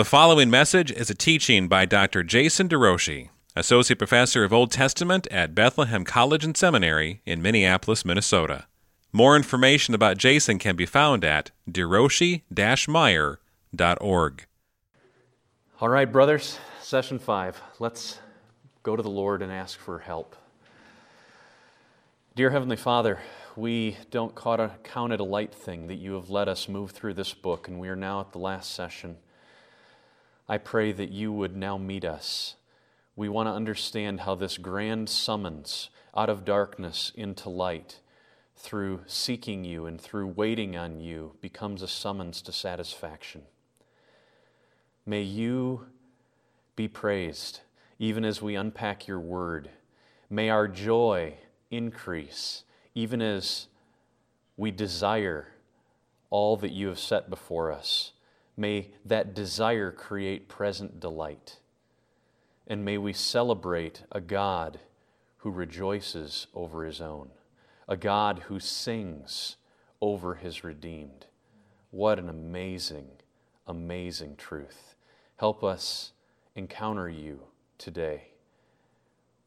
The following message is a teaching by Dr. Jason DeRouchie, Associate Professor of Old Testament at Bethlehem College and Seminary in Minneapolis, Minnesota. More information about Jason can be found at deroshi-meyer.org. All right, brothers, session five. Let's go to the Lord and ask for help. Dear Heavenly Father, we don't count it a light thing that you have let us move through this book, and we are now at the last session. I pray that you would now meet us. We want to understand how this grand summons out of darkness into light through seeking you and through waiting on you becomes a summons to satisfaction. May you be praised even as we unpack your word. May our joy increase even as we desire all that you have set before us. May that desire create present delight. And may we celebrate a God who rejoices over his own, a God who sings over his redeemed. What an amazing, amazing truth. Help us encounter you today.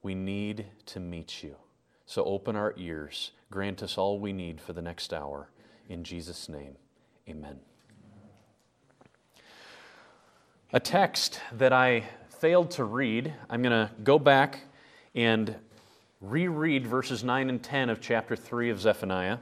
We need to meet you. So open our ears, grant us all we need for the next hour. In Jesus' name, amen. A text that I failed to read, I'm going to go back and reread verses 9 and 10 of chapter 3 of Zephaniah.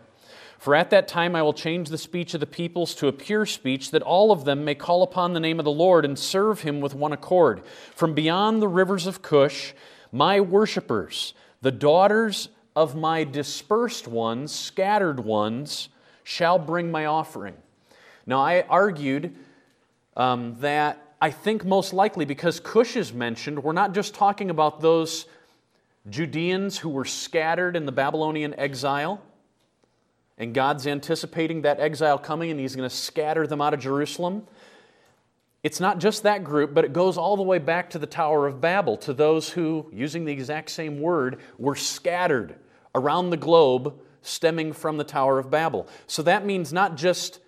For at that time I will change the speech of the peoples to a pure speech, that all of them may call upon the name of the Lord and serve him with one accord. From beyond the rivers of Cush, my worshippers, the daughters of my dispersed ones, scattered ones, shall bring my offering. Now, I argued um, that I think most likely because Cush is mentioned, we're not just talking about those Judeans who were scattered in the Babylonian exile, and God's anticipating that exile coming and He's going to scatter them out of Jerusalem. It's not just that group, but it goes all the way back to the Tower of Babel, to those who, using the exact same word, were scattered around the globe stemming from the Tower of Babel. So that means not just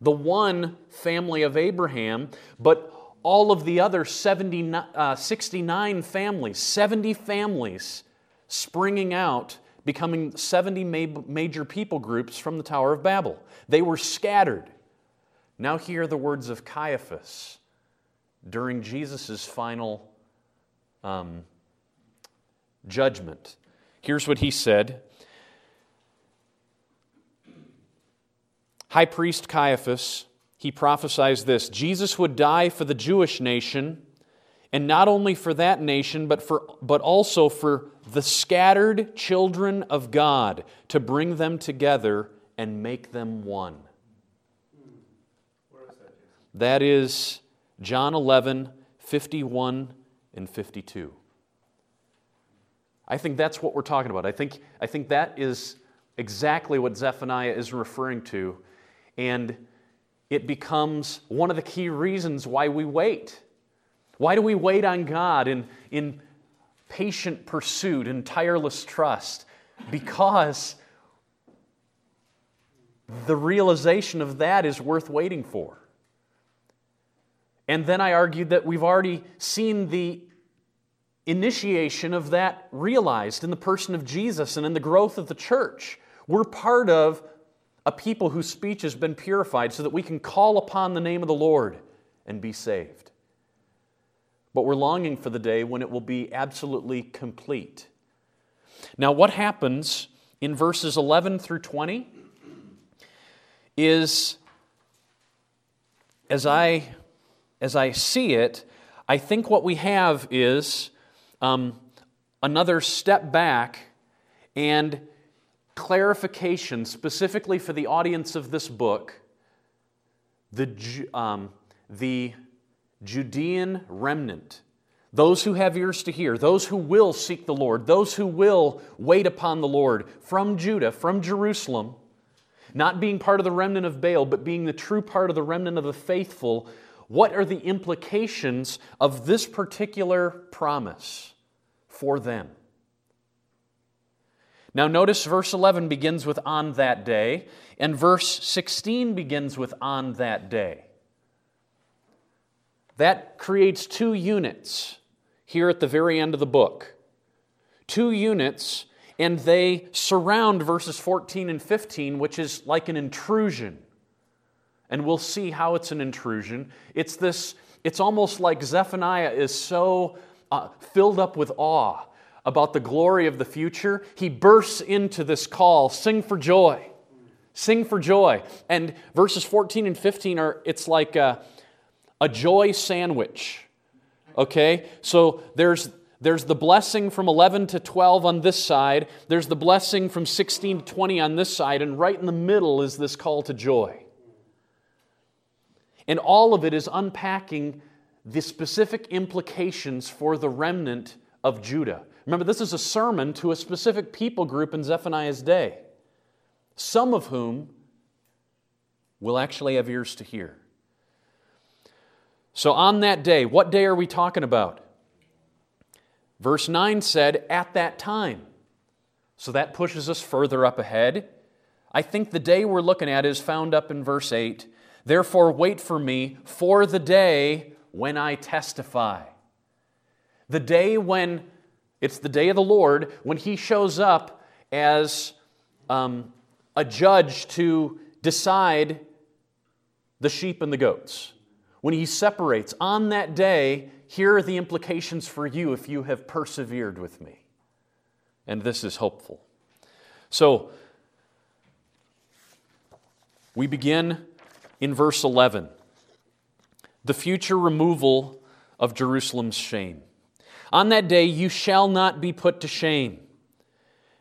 the one family of Abraham, but all of the other 70, uh, 69 families, 70 families springing out, becoming 70 ma- major people groups from the Tower of Babel. They were scattered. Now, hear the words of Caiaphas during Jesus' final um, judgment. Here's what he said High priest Caiaphas he prophesies this Jesus would die for the Jewish nation, and not only for that nation, but, for, but also for the scattered children of God to bring them together and make them one. That is John 11, 51 and 52. I think that's what we're talking about. I think, I think that is exactly what Zephaniah is referring to. And it becomes one of the key reasons why we wait. Why do we wait on God in, in patient pursuit and tireless trust? Because the realization of that is worth waiting for. And then I argued that we've already seen the initiation of that realized in the person of Jesus and in the growth of the church. We're part of a people whose speech has been purified so that we can call upon the name of the Lord and be saved. But we're longing for the day when it will be absolutely complete. Now, what happens in verses 11 through 20 is, as I, as I see it, I think what we have is um, another step back and clarification specifically for the audience of this book the, um, the Judean remnant, those who have ears to hear, those who will seek the Lord, those who will wait upon the Lord from Judah, from Jerusalem, not being part of the remnant of Baal, but being the true part of the remnant of the faithful, what are the implications of this particular promise for them? Now, notice verse 11 begins with on that day, and verse 16 begins with on that day. That creates two units here at the very end of the book. Two units, and they surround verses 14 and 15, which is like an intrusion. And we'll see how it's an intrusion. It's this, it's almost like Zephaniah is so uh, filled up with awe about the glory of the future. He bursts into this call sing for joy. Sing for joy. And verses 14 and 15 are, it's like a, a joy sandwich. Okay? So there's there's the blessing from 11 to 12 on this side. There's the blessing from 16 to 20 on this side. And right in the middle is this call to joy. And all of it is unpacking the specific implications for the remnant of Judah. Remember, this is a sermon to a specific people group in Zephaniah's day, some of whom will actually have ears to hear. So, on that day, what day are we talking about? Verse 9 said, at that time. So that pushes us further up ahead. I think the day we're looking at is found up in verse 8. Therefore, wait for me for the day when I testify. The day when, it's the day of the Lord, when He shows up as um, a judge to decide the sheep and the goats. When He separates, on that day, here are the implications for you if you have persevered with me. And this is hopeful. So, we begin in verse 11 the future removal of Jerusalem's shame. On that day, you shall not be put to shame.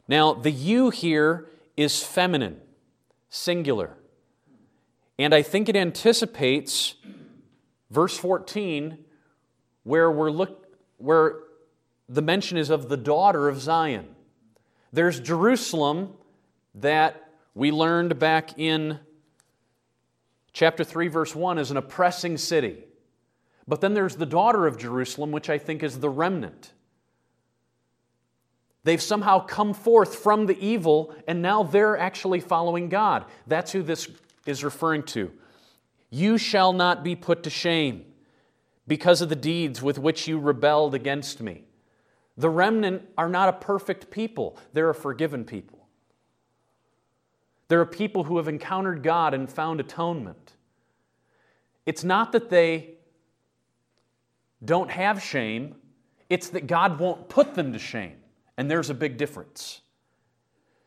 Now, the you here is feminine, singular. And I think it anticipates verse 14 where we're look, where the mention is of the daughter of Zion. There's Jerusalem that we learned back in chapter 3 verse 1 is an oppressing city. But then there's the daughter of Jerusalem which I think is the remnant. They've somehow come forth from the evil and now they're actually following God. That's who this is referring to. You shall not be put to shame because of the deeds with which you rebelled against me. The remnant are not a perfect people, they're a forgiven people. They're a people who have encountered God and found atonement. It's not that they don't have shame, it's that God won't put them to shame. And there's a big difference.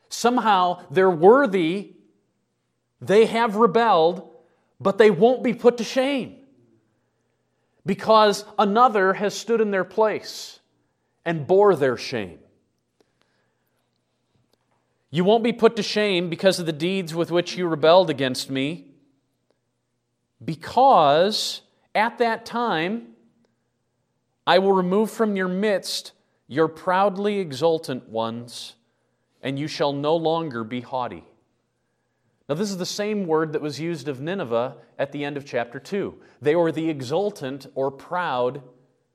Somehow they're worthy, they have rebelled, but they won't be put to shame because another has stood in their place and bore their shame. You won't be put to shame because of the deeds with which you rebelled against me, because at that time I will remove from your midst your proudly exultant ones, and you shall no longer be haughty. Now, this is the same word that was used of Nineveh at the end of chapter 2. They were the exultant or proud,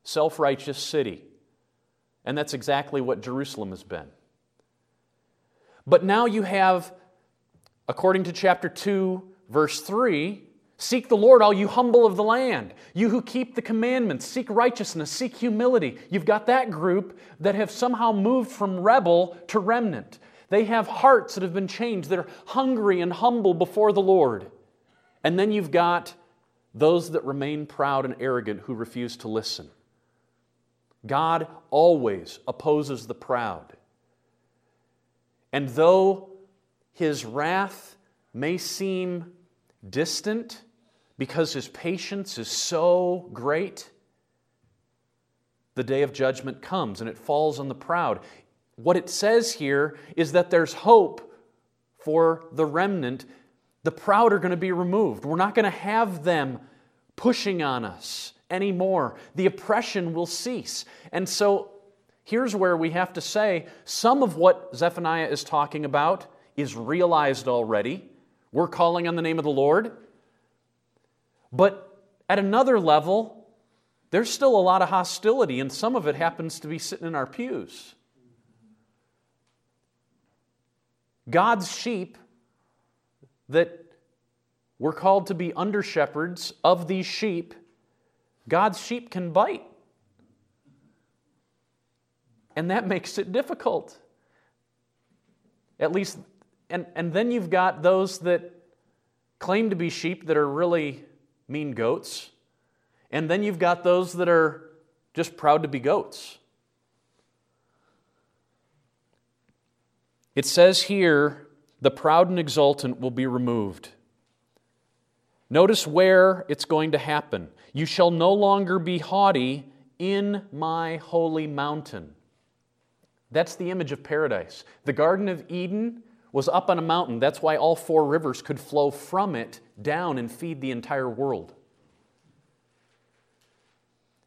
self righteous city. And that's exactly what Jerusalem has been. But now you have, according to chapter 2, verse 3, Seek the Lord, all you humble of the land. You who keep the commandments, seek righteousness, seek humility. You've got that group that have somehow moved from rebel to remnant. They have hearts that have been changed. They're hungry and humble before the Lord. And then you've got those that remain proud and arrogant who refuse to listen. God always opposes the proud. And though his wrath may seem distant because his patience is so great, the day of judgment comes and it falls on the proud. What it says here is that there's hope for the remnant. The proud are going to be removed. We're not going to have them pushing on us anymore. The oppression will cease. And so here's where we have to say some of what Zephaniah is talking about is realized already. We're calling on the name of the Lord. But at another level, there's still a lot of hostility, and some of it happens to be sitting in our pews. God's sheep that we're called to be under shepherds of these sheep, God's sheep can bite. And that makes it difficult. At least, and, and then you've got those that claim to be sheep that are really mean goats. And then you've got those that are just proud to be goats. It says here, the proud and exultant will be removed. Notice where it's going to happen. You shall no longer be haughty in my holy mountain. That's the image of paradise. The Garden of Eden was up on a mountain. That's why all four rivers could flow from it down and feed the entire world.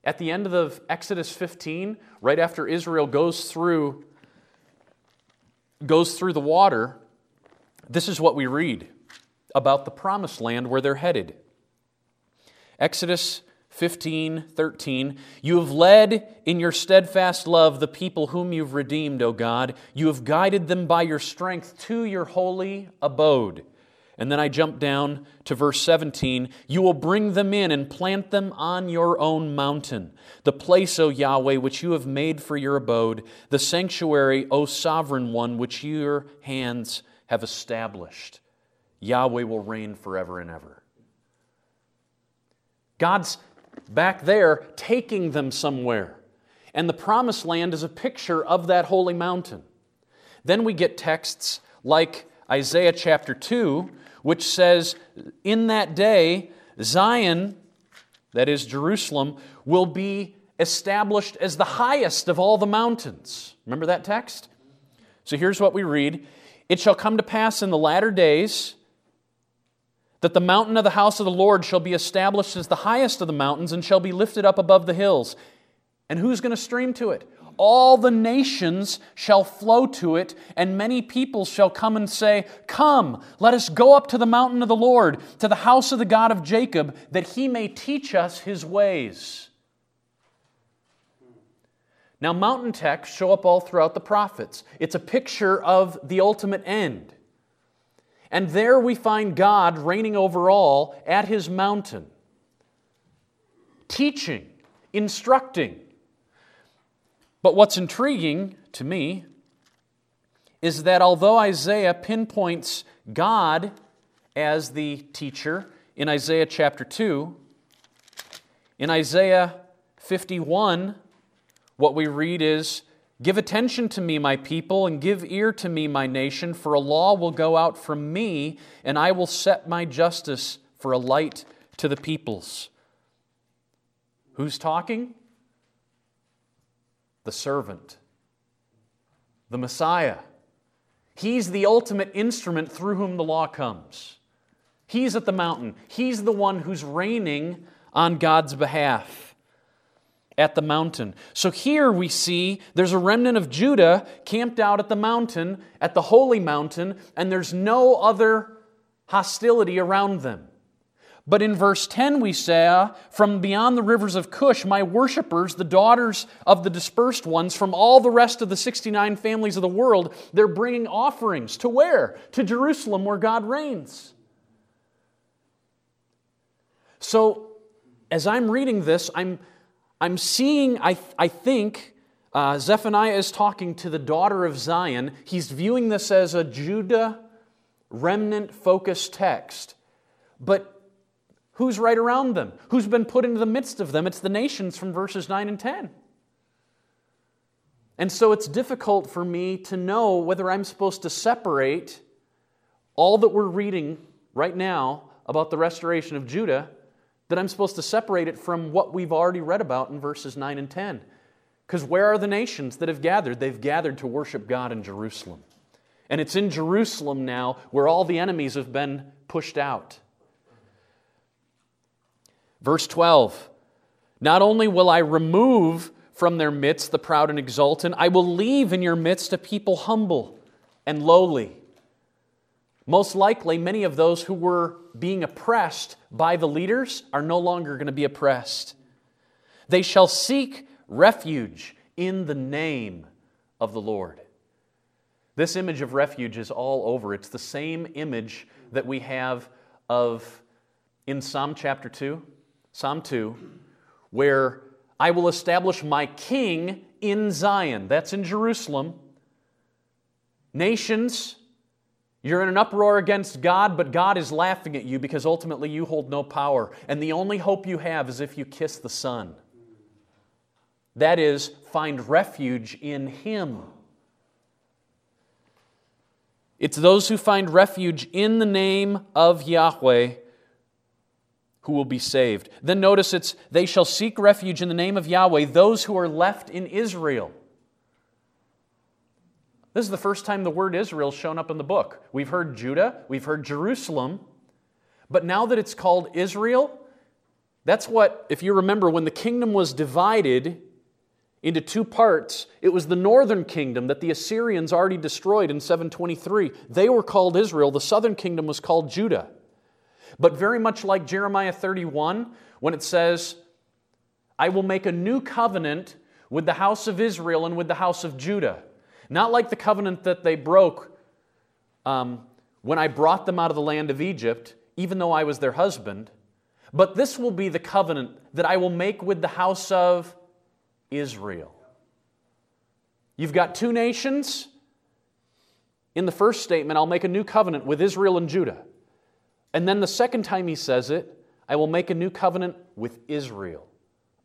At the end of Exodus 15, right after Israel goes through goes through the water, this is what we read about the promised land where they're headed. Exodus 15, 13. You have led in your steadfast love the people whom you've redeemed, O God. You have guided them by your strength to your holy abode. And then I jump down to verse 17. You will bring them in and plant them on your own mountain, the place, O Yahweh, which you have made for your abode, the sanctuary, O sovereign one, which your hands have established. Yahweh will reign forever and ever. God's back there taking them somewhere. And the promised land is a picture of that holy mountain. Then we get texts like Isaiah chapter 2, which says, In that day, Zion, that is Jerusalem, will be established as the highest of all the mountains. Remember that text? So here's what we read It shall come to pass in the latter days that the mountain of the house of the Lord shall be established as the highest of the mountains and shall be lifted up above the hills. And who's going to stream to it? All the nations shall flow to it, and many peoples shall come and say, Come, let us go up to the mountain of the Lord, to the house of the God of Jacob, that he may teach us his ways. Now, mountain texts show up all throughout the prophets. It's a picture of the ultimate end. And there we find God reigning over all at his mountain, teaching, instructing. But what's intriguing to me is that although Isaiah pinpoints God as the teacher in Isaiah chapter 2, in Isaiah 51, what we read is Give attention to me, my people, and give ear to me, my nation, for a law will go out from me, and I will set my justice for a light to the peoples. Who's talking? The servant, the Messiah. He's the ultimate instrument through whom the law comes. He's at the mountain, he's the one who's reigning on God's behalf at the mountain. So here we see there's a remnant of Judah camped out at the mountain, at the holy mountain, and there's no other hostility around them. But in verse 10, we say, ah, From beyond the rivers of Cush, my worshippers, the daughters of the dispersed ones from all the rest of the 69 families of the world, they're bringing offerings. To where? To Jerusalem, where God reigns. So, as I'm reading this, I'm I'm seeing, I, I think, uh, Zephaniah is talking to the daughter of Zion. He's viewing this as a Judah remnant focused text. But who's right around them? Who's been put into the midst of them? It's the nations from verses 9 and 10. And so it's difficult for me to know whether I'm supposed to separate all that we're reading right now about the restoration of Judah that I'm supposed to separate it from what we've already read about in verses 9 and 10. Because where are the nations that have gathered? They've gathered to worship God in Jerusalem. And it's in Jerusalem now where all the enemies have been pushed out. Verse 12 Not only will I remove from their midst the proud and exultant, I will leave in your midst a people humble and lowly most likely, many of those who were being oppressed by the leaders are no longer going to be oppressed. They shall seek refuge in the name of the Lord. This image of refuge is all over. It's the same image that we have of in Psalm chapter 2, Psalm 2, where I will establish my king in Zion. That's in Jerusalem. Nations, you're in an uproar against God, but God is laughing at you because ultimately you hold no power. And the only hope you have is if you kiss the Son. That is, find refuge in Him. It's those who find refuge in the name of Yahweh who will be saved. Then notice it's they shall seek refuge in the name of Yahweh, those who are left in Israel. This is the first time the word Israel shown up in the book. We've heard Judah, we've heard Jerusalem, but now that it's called Israel, that's what, if you remember, when the kingdom was divided into two parts, it was the northern kingdom that the Assyrians already destroyed in 723. They were called Israel, the southern kingdom was called Judah. But very much like Jeremiah 31, when it says, I will make a new covenant with the house of Israel and with the house of Judah. Not like the covenant that they broke um, when I brought them out of the land of Egypt, even though I was their husband, but this will be the covenant that I will make with the house of Israel. You've got two nations. In the first statement, I'll make a new covenant with Israel and Judah. And then the second time he says it, I will make a new covenant with Israel.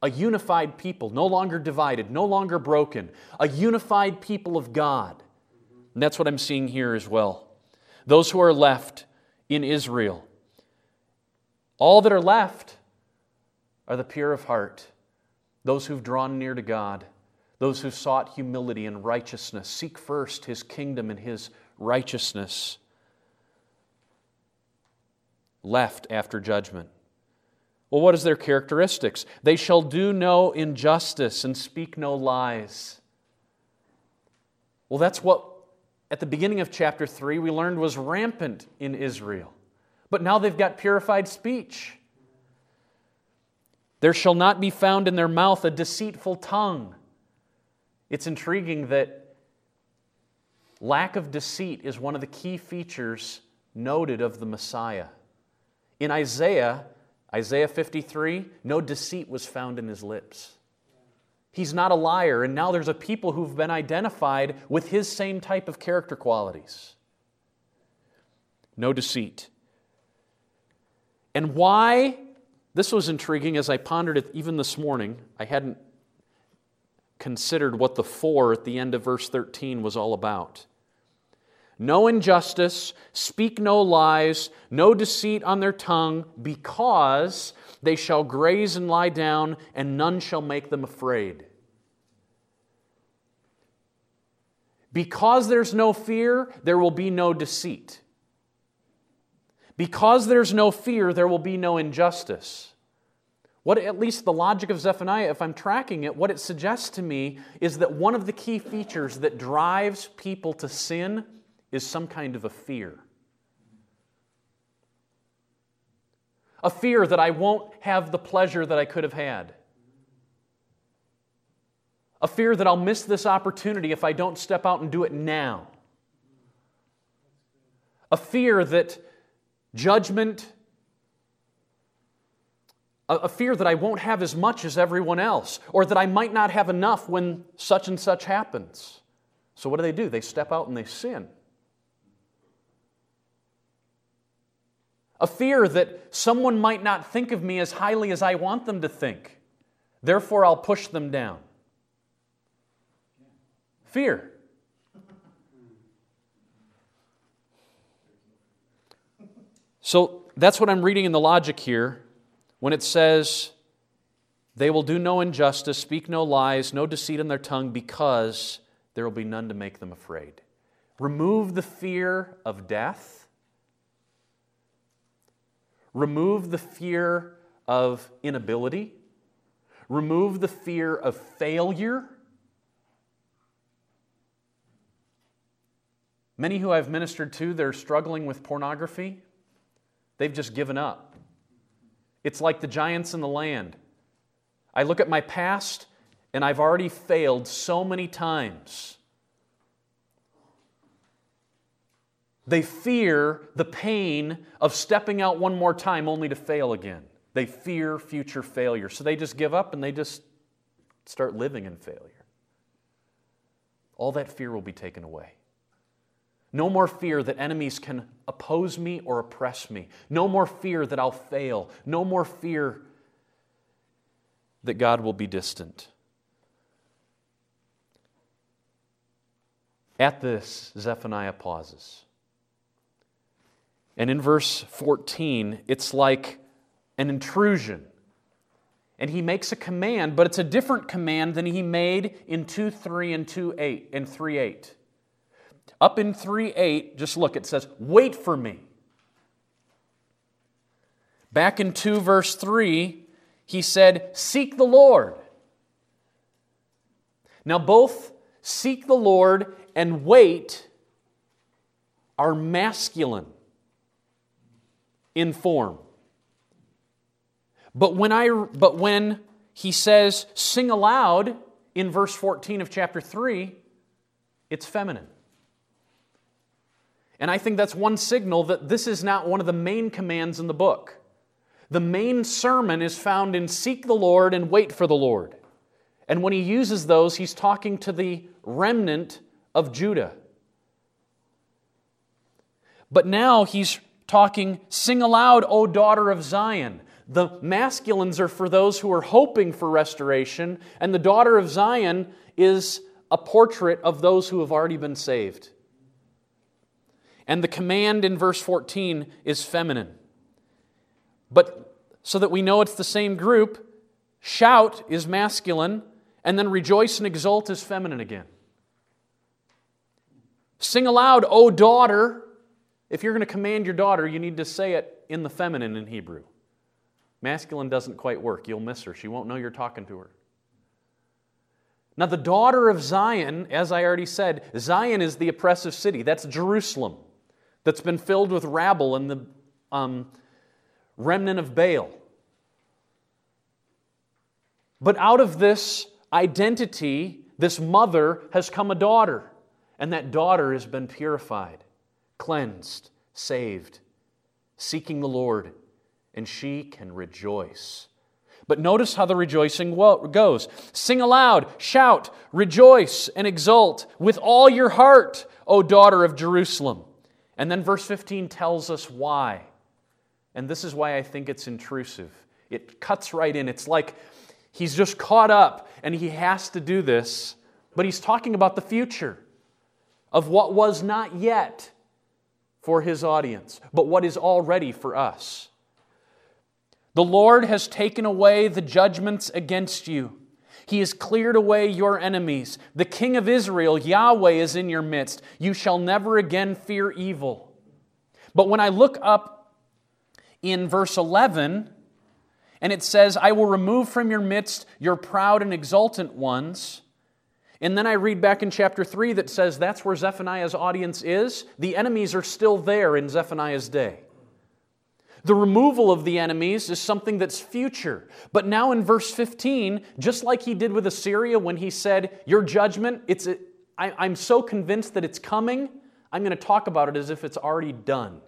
A unified people, no longer divided, no longer broken. A unified people of God. And that's what I'm seeing here as well. Those who are left in Israel. All that are left are the pure of heart, those who've drawn near to God, those who sought humility and righteousness. Seek first his kingdom and his righteousness left after judgment. Well, what is their characteristics? They shall do no injustice and speak no lies. Well, that's what at the beginning of chapter 3 we learned was rampant in Israel. But now they've got purified speech. There shall not be found in their mouth a deceitful tongue. It's intriguing that lack of deceit is one of the key features noted of the Messiah. In Isaiah, Isaiah 53, no deceit was found in his lips. He's not a liar, and now there's a people who've been identified with his same type of character qualities. No deceit. And why? This was intriguing as I pondered it even this morning. I hadn't considered what the four at the end of verse 13 was all about no injustice, speak no lies, no deceit on their tongue, because they shall graze and lie down, and none shall make them afraid. Because there's no fear, there will be no deceit. Because there's no fear, there will be no injustice. What, at least the logic of Zephaniah, if I'm tracking it, what it suggests to me is that one of the key features that drives people to sin is some kind of a fear. A fear that I won't have the pleasure that I could have had. A fear that I'll miss this opportunity if I don't step out and do it now. A fear that judgment, a, fear that I won't have as much as everyone else, or that I might not have enough when such and such happens. So, what do they do? They step out and they sin. A fear that someone might not think of me as highly as I want them to think. Therefore, I'll push them down. Fear. So that's what I'm reading in the logic here when it says, They will do no injustice, speak no lies, no deceit in their tongue, because there will be none to make them afraid. Remove the fear of death Remove the fear of inability. Remove the fear of failure. Many who I've ministered to, they're struggling with pornography. They've just given up. It's like the giants in the land. I look at my past and I've already failed so many times. They fear the pain of stepping out one more time only to fail again. They fear future failure. So they just give up and they just start living in failure. All that fear will be taken away. No more fear that enemies can oppose me or oppress me. No more fear that I'll fail. No more fear that God will be distant. At this, Zephaniah pauses. And in verse 14, it's like an intrusion. And he makes a command, but it's a different command than he made in 2 3 and 2 8 and 3 8. Up in 3 8, just look, it says, Wait for me. Back in 2 verse 3, he said, Seek the Lord. Now, both seek the Lord and wait are masculine in form. But when, I, but when he says sing aloud in verse 14 of chapter 3, it's feminine. And I think that's one signal that this is not one of the main commands in the book. The main sermon is found in seek the Lord and wait for the Lord. And when he uses those, he's talking to the remnant of Judah. But now he's talking, Sing aloud, O daughter of Zion. The masculines are for those who are hoping for restoration, and the daughter of Zion is a portrait of those who have already been saved. And the command in verse 14 is feminine. But so that we know it's the same group, shout is masculine, and then rejoice and exult is feminine again. Sing aloud, O daughter. If you're going to command your daughter, you need to say it in the feminine in Hebrew. Masculine doesn't quite work. You'll miss her. She won't know you're talking to her. Now, the daughter of Zion, as I already said, Zion is the oppressive city. That's Jerusalem, that's been filled with rabble and the um, remnant of Baal. But out of this identity, this mother has come a daughter. And that daughter has been purified, cleansed, saved, seeking the Lord, and she can rejoice. But notice how the rejoicing goes. Sing aloud, shout, rejoice, and exult with all your heart, O daughter of Jerusalem. And then verse 15 tells us why. And this is why I think it's intrusive. It cuts right in. It's like he's just caught up and he has to do this, but he's talking about the future of what was not yet for his audience, but what is already for us. The Lord has taken away the judgments against you. He has cleared away your enemies. The King of Israel, Yahweh, is in your midst. You shall never again fear evil. But when I look up in verse 11, and it says, I will remove from your midst your proud and exultant ones, and then I read back in chapter 3 that says that's where Zephaniah's audience is. The enemies are still there in Zephaniah's day. The removal of the enemies is something that's future. But now in verse 15, just like he did with Assyria when he said, Your judgment, it's a, I, I'm so convinced that it's coming, I'm going to talk about it as if it's already done.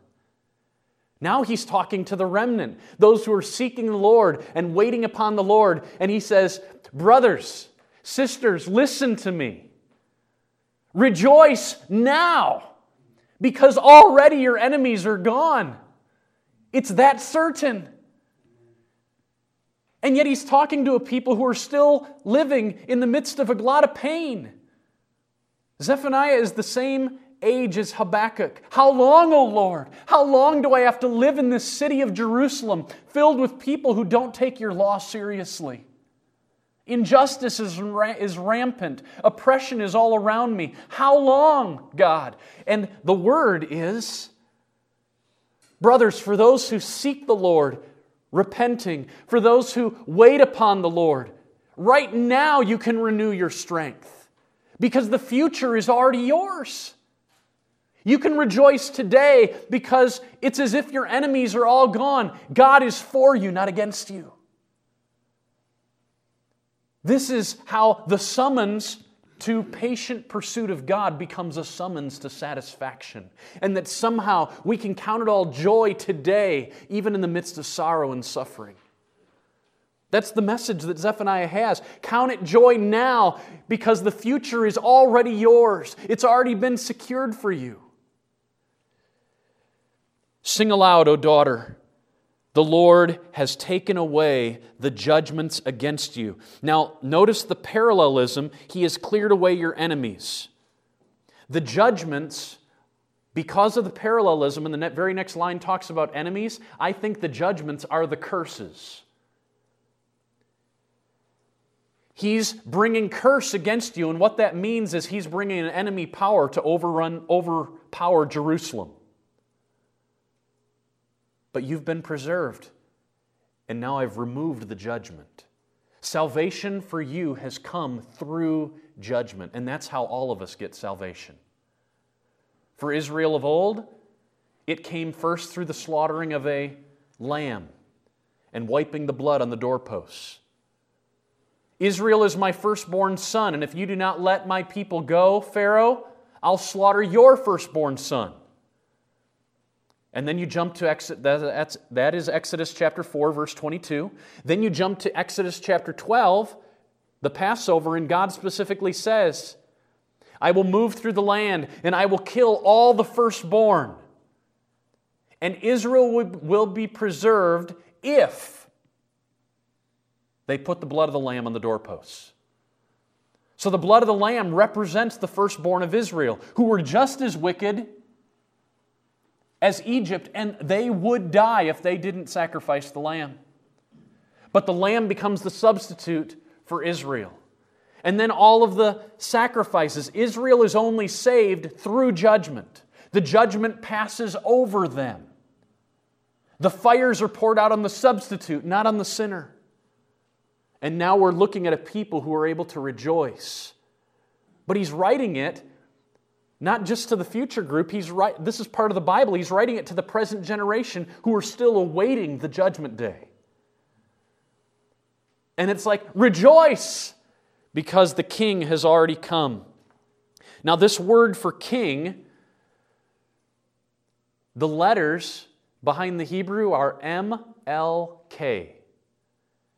Now he's talking to the remnant, those who are seeking the Lord and waiting upon the Lord. And he says, Brothers, Sisters, listen to me. Rejoice now because already your enemies are gone. It's that certain. And yet he's talking to a people who are still living in the midst of a lot of pain. Zephaniah is the same age as Habakkuk. How long, O Lord? How long do I have to live in this city of Jerusalem filled with people who don't take your law seriously? Injustice is, is rampant. Oppression is all around me. How long, God? And the word is, brothers, for those who seek the Lord, repenting, for those who wait upon the Lord, right now you can renew your strength because the future is already yours. You can rejoice today because it's as if your enemies are all gone. God is for you, not against you. This is how the summons to patient pursuit of God becomes a summons to satisfaction. And that somehow we can count it all joy today, even in the midst of sorrow and suffering. That's the message that Zephaniah has. Count it joy now because the future is already yours. It's already been secured for you. Sing aloud, O daughter. The Lord has taken away the judgments against you. Now, notice the parallelism. He has cleared away your enemies. The judgments, because of the parallelism, and the very next line talks about enemies, I think the judgments are the curses. He's bringing curse against you, and what that means is he's bringing an enemy power to overrun, overpower Jerusalem. But you've been preserved, and now I've removed the judgment. Salvation for you has come through judgment, and that's how all of us get salvation. For Israel of old, it came first through the slaughtering of a lamb and wiping the blood on the doorposts. Israel is my firstborn son, and if you do not let my people go, Pharaoh, I'll slaughter your firstborn son. And then you jump to Exodus, that is Exodus chapter 4, verse 22. Then you jump to Exodus chapter 12, the Passover, and God specifically says, I will move through the land and I will kill all the firstborn. And Israel will be preserved if they put the blood of the lamb on the doorposts. So the blood of the lamb represents the firstborn of Israel, who were just as wicked as Egypt, and they would die if they didn't sacrifice the lamb. But the lamb becomes the substitute for Israel. And then all of the sacrifices. Israel is only saved through judgment. The judgment passes over them. The fires are poured out on the substitute, not on the sinner. And now we're looking at a people who are able to rejoice. But he's writing it not just to the future group, he's right, this is part of the Bible. He's writing it to the present generation who are still awaiting the judgment day. And it's like, rejoice because the king has already come. Now, this word for king, the letters behind the Hebrew are M L K.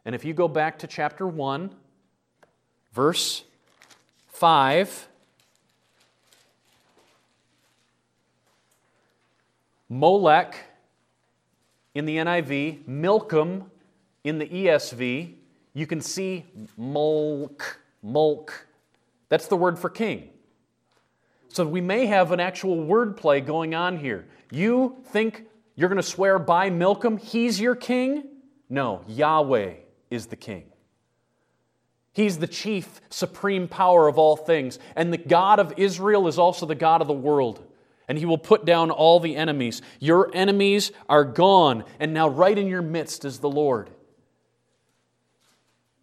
And if you go back to chapter 1, verse 5, Molech in the NIV, Milcom in the ESV, you can see Molk, Molk. That's the word for king. So we may have an actual wordplay going on here. You think you're going to swear by Milcom, he's your king? No, Yahweh is the king. He's the chief, supreme power of all things. And the God of Israel is also the God of the world. And he will put down all the enemies. Your enemies are gone, and now right in your midst is the Lord.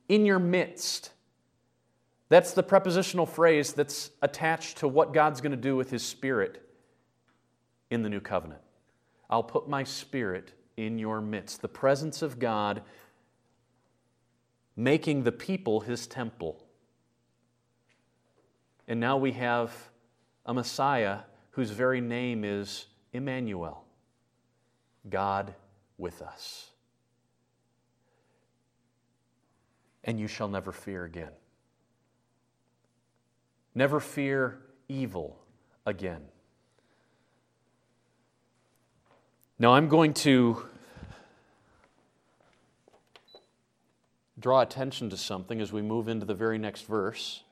In your midst. That's the prepositional phrase that's attached to what God's going to do with his spirit in the new covenant. I'll put my spirit in your midst. The presence of God making the people his temple. And now we have a Messiah whose very name is Emmanuel, God with us. And you shall never fear again. Never fear evil again. Now, I'm going to draw attention to something as we move into the very next verse.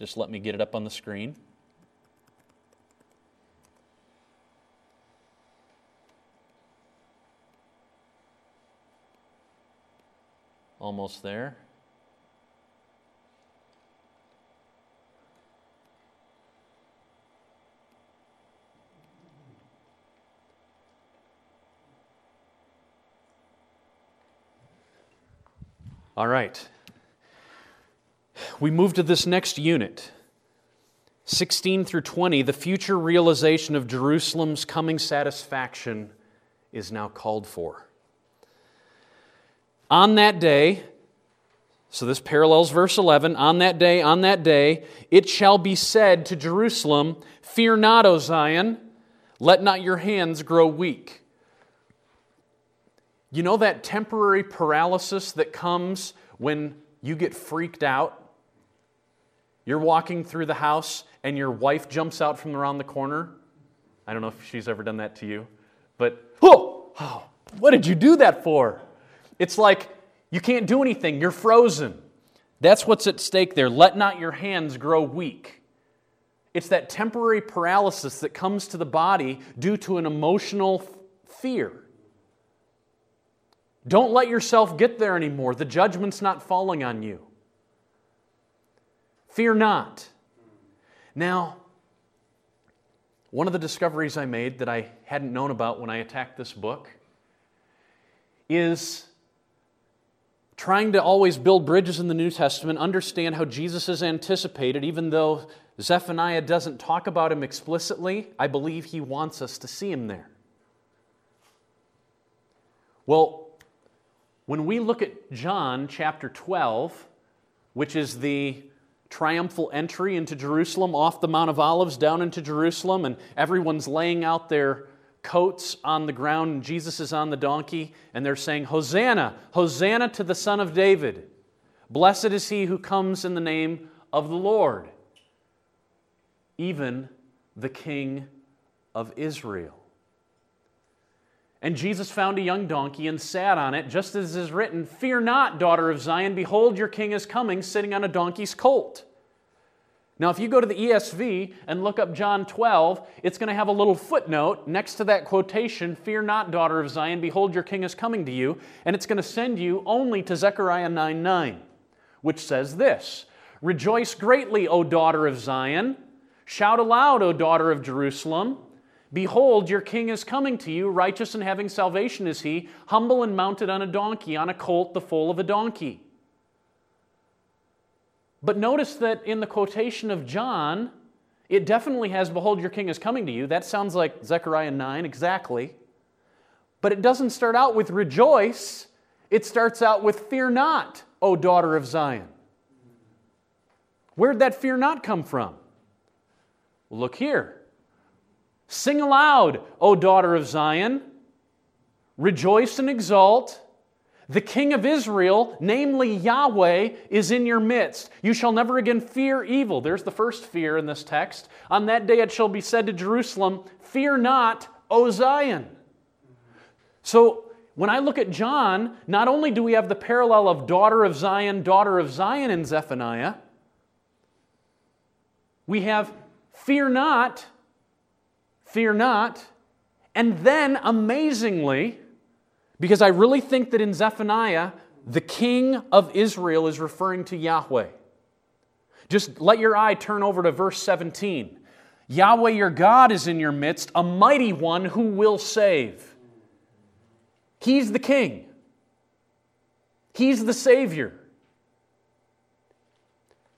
Just let me get it up on the screen. Almost there. All right. We move to this next unit. 16 through 20, the future realization of Jerusalem's coming satisfaction is now called for. On that day, so this parallels verse 11, on that day, on that day, it shall be said to Jerusalem, Fear not, O Zion, let not your hands grow weak. You know that temporary paralysis that comes when you get freaked out? You're walking through the house and your wife jumps out from around the corner. I don't know if she's ever done that to you, but oh, oh what did you do that for? It's like you can't do anything, you're frozen. That's what's at stake there. Let not your hands grow weak. It's that temporary paralysis that comes to the body due to an emotional fear. Don't let yourself get there anymore. The judgment's not falling on you. Fear not. Now, one of the discoveries I made that I hadn't known about when I attacked this book is trying to always build bridges in the New Testament, understand how Jesus is anticipated, even though Zephaniah doesn't talk about him explicitly, I believe he wants us to see him there. Well, when we look at John chapter 12, which is the triumphal entry into Jerusalem off the Mount of Olives down into Jerusalem, and everyone's laying out their coats on the ground, and Jesus is on the donkey, and they're saying, Hosanna, Hosanna to the Son of David. Blessed is he who comes in the name of the Lord, even the King of Israel. And Jesus found a young donkey and sat on it, just as is written Fear not, daughter of Zion, behold, your king is coming, sitting on a donkey's colt. Now, if you go to the ESV and look up John 12, it's going to have a little footnote next to that quotation Fear not, daughter of Zion, behold, your king is coming to you. And it's going to send you only to Zechariah 9 9, which says this Rejoice greatly, O daughter of Zion. Shout aloud, O daughter of Jerusalem. Behold, your king is coming to you, righteous and having salvation is he, humble and mounted on a donkey, on a colt, the foal of a donkey. But notice that in the quotation of John, it definitely has, Behold, your king is coming to you. That sounds like Zechariah 9 exactly. But it doesn't start out with rejoice, it starts out with fear not, O daughter of Zion. Where'd that fear not come from? Look here. Sing aloud, O daughter of Zion. Rejoice and exult. The King of Israel, namely Yahweh, is in your midst. You shall never again fear evil. There's the first fear in this text. On that day it shall be said to Jerusalem, Fear not, O Zion. So when I look at John, not only do we have the parallel of daughter of Zion, daughter of Zion in Zephaniah, we have fear not Fear not. And then, amazingly, because I really think that in Zephaniah, the king of Israel is referring to Yahweh. Just let your eye turn over to verse 17. Yahweh your God is in your midst, a mighty one who will save. He's the king, he's the savior.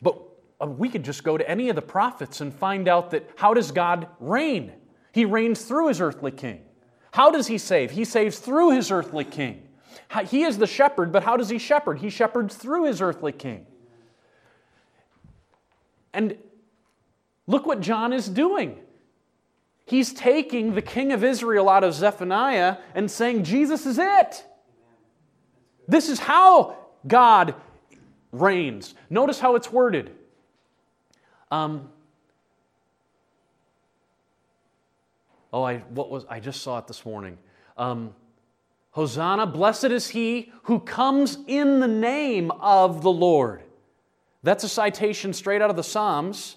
But uh, we could just go to any of the prophets and find out that how does God reign? He reigns through his earthly king. How does he save? He saves through his earthly king. He is the shepherd, but how does he shepherd? He shepherds through his earthly king. And look what John is doing. He's taking the king of Israel out of Zephaniah and saying, Jesus is it. This is how God reigns. Notice how it's worded. Um, Oh, I, what was, I just saw it this morning. Um, Hosanna, blessed is he who comes in the name of the Lord. That's a citation straight out of the Psalms,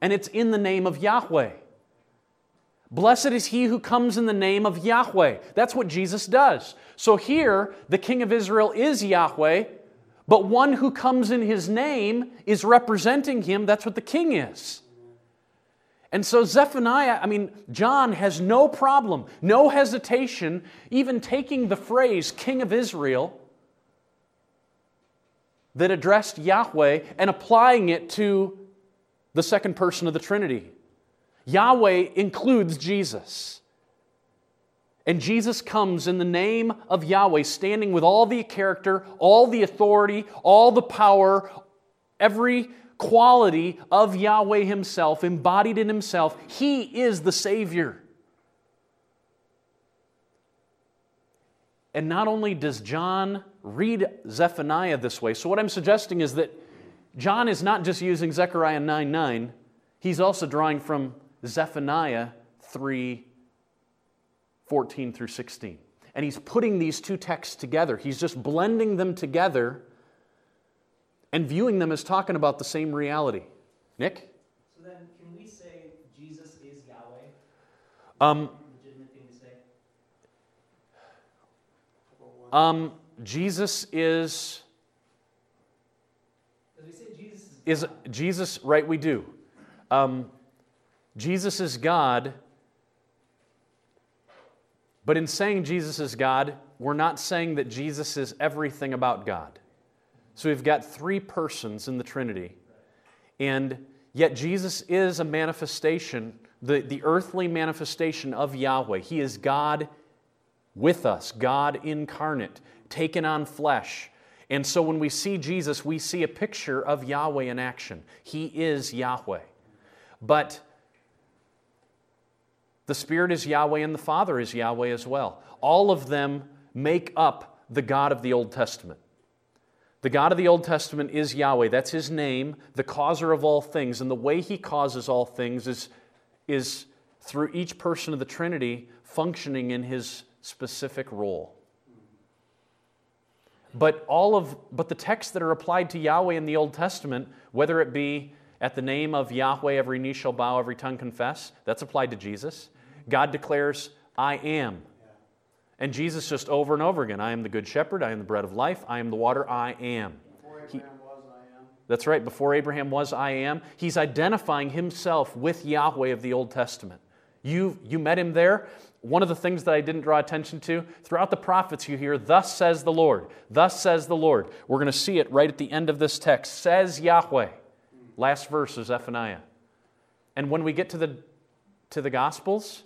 and it's in the name of Yahweh. Blessed is he who comes in the name of Yahweh. That's what Jesus does. So here, the King of Israel is Yahweh, but one who comes in his name is representing him. That's what the king is. And so Zephaniah, I mean, John has no problem, no hesitation, even taking the phrase King of Israel that addressed Yahweh and applying it to the second person of the Trinity. Yahweh includes Jesus. And Jesus comes in the name of Yahweh, standing with all the character, all the authority, all the power, every quality of Yahweh Himself, embodied in Himself. He is the Savior. And not only does John read Zephaniah this way, so what I'm suggesting is that John is not just using Zechariah 9 9, he's also drawing from Zephaniah 3 14 through 16. And he's putting these two texts together. He's just blending them together and viewing them as talking about the same reality. Nick? So then, can we say Jesus is Yahweh? Um, Legitimate thing to say? um, Jesus is Because we say Jesus is, is Jesus right? We do. Um, Jesus is God, but in saying Jesus is God, we're not saying that Jesus is everything about God. So we've got three persons in the Trinity, and yet Jesus is a manifestation, the, the earthly manifestation of Yahweh. He is God with us, God incarnate, taken on flesh. And so when we see Jesus, we see a picture of Yahweh in action. He is Yahweh. But the Spirit is Yahweh and the Father is Yahweh as well. All of them make up the God of the Old Testament. The God of the Old Testament is Yahweh. That's his name, the causer of all things. And the way he causes all things is, is through each person of the Trinity functioning in his specific role. But all of but the texts that are applied to Yahweh in the Old Testament, whether it be at the name of Yahweh, every knee shall bow, every tongue confess, that's applied to Jesus. God declares, I am. And Jesus just over and over again, I am the good shepherd, I am the bread of life, I am the water, I am. Before Abraham was, I am. That's right, before Abraham was, I am. He's identifying himself with Yahweh of the Old Testament. You, you met him there. One of the things that I didn't draw attention to, throughout the prophets, you hear, Thus says the Lord, thus says the Lord. We're going to see it right at the end of this text. Says Yahweh. Last verse is Zephaniah. And when we get to the, to the Gospels,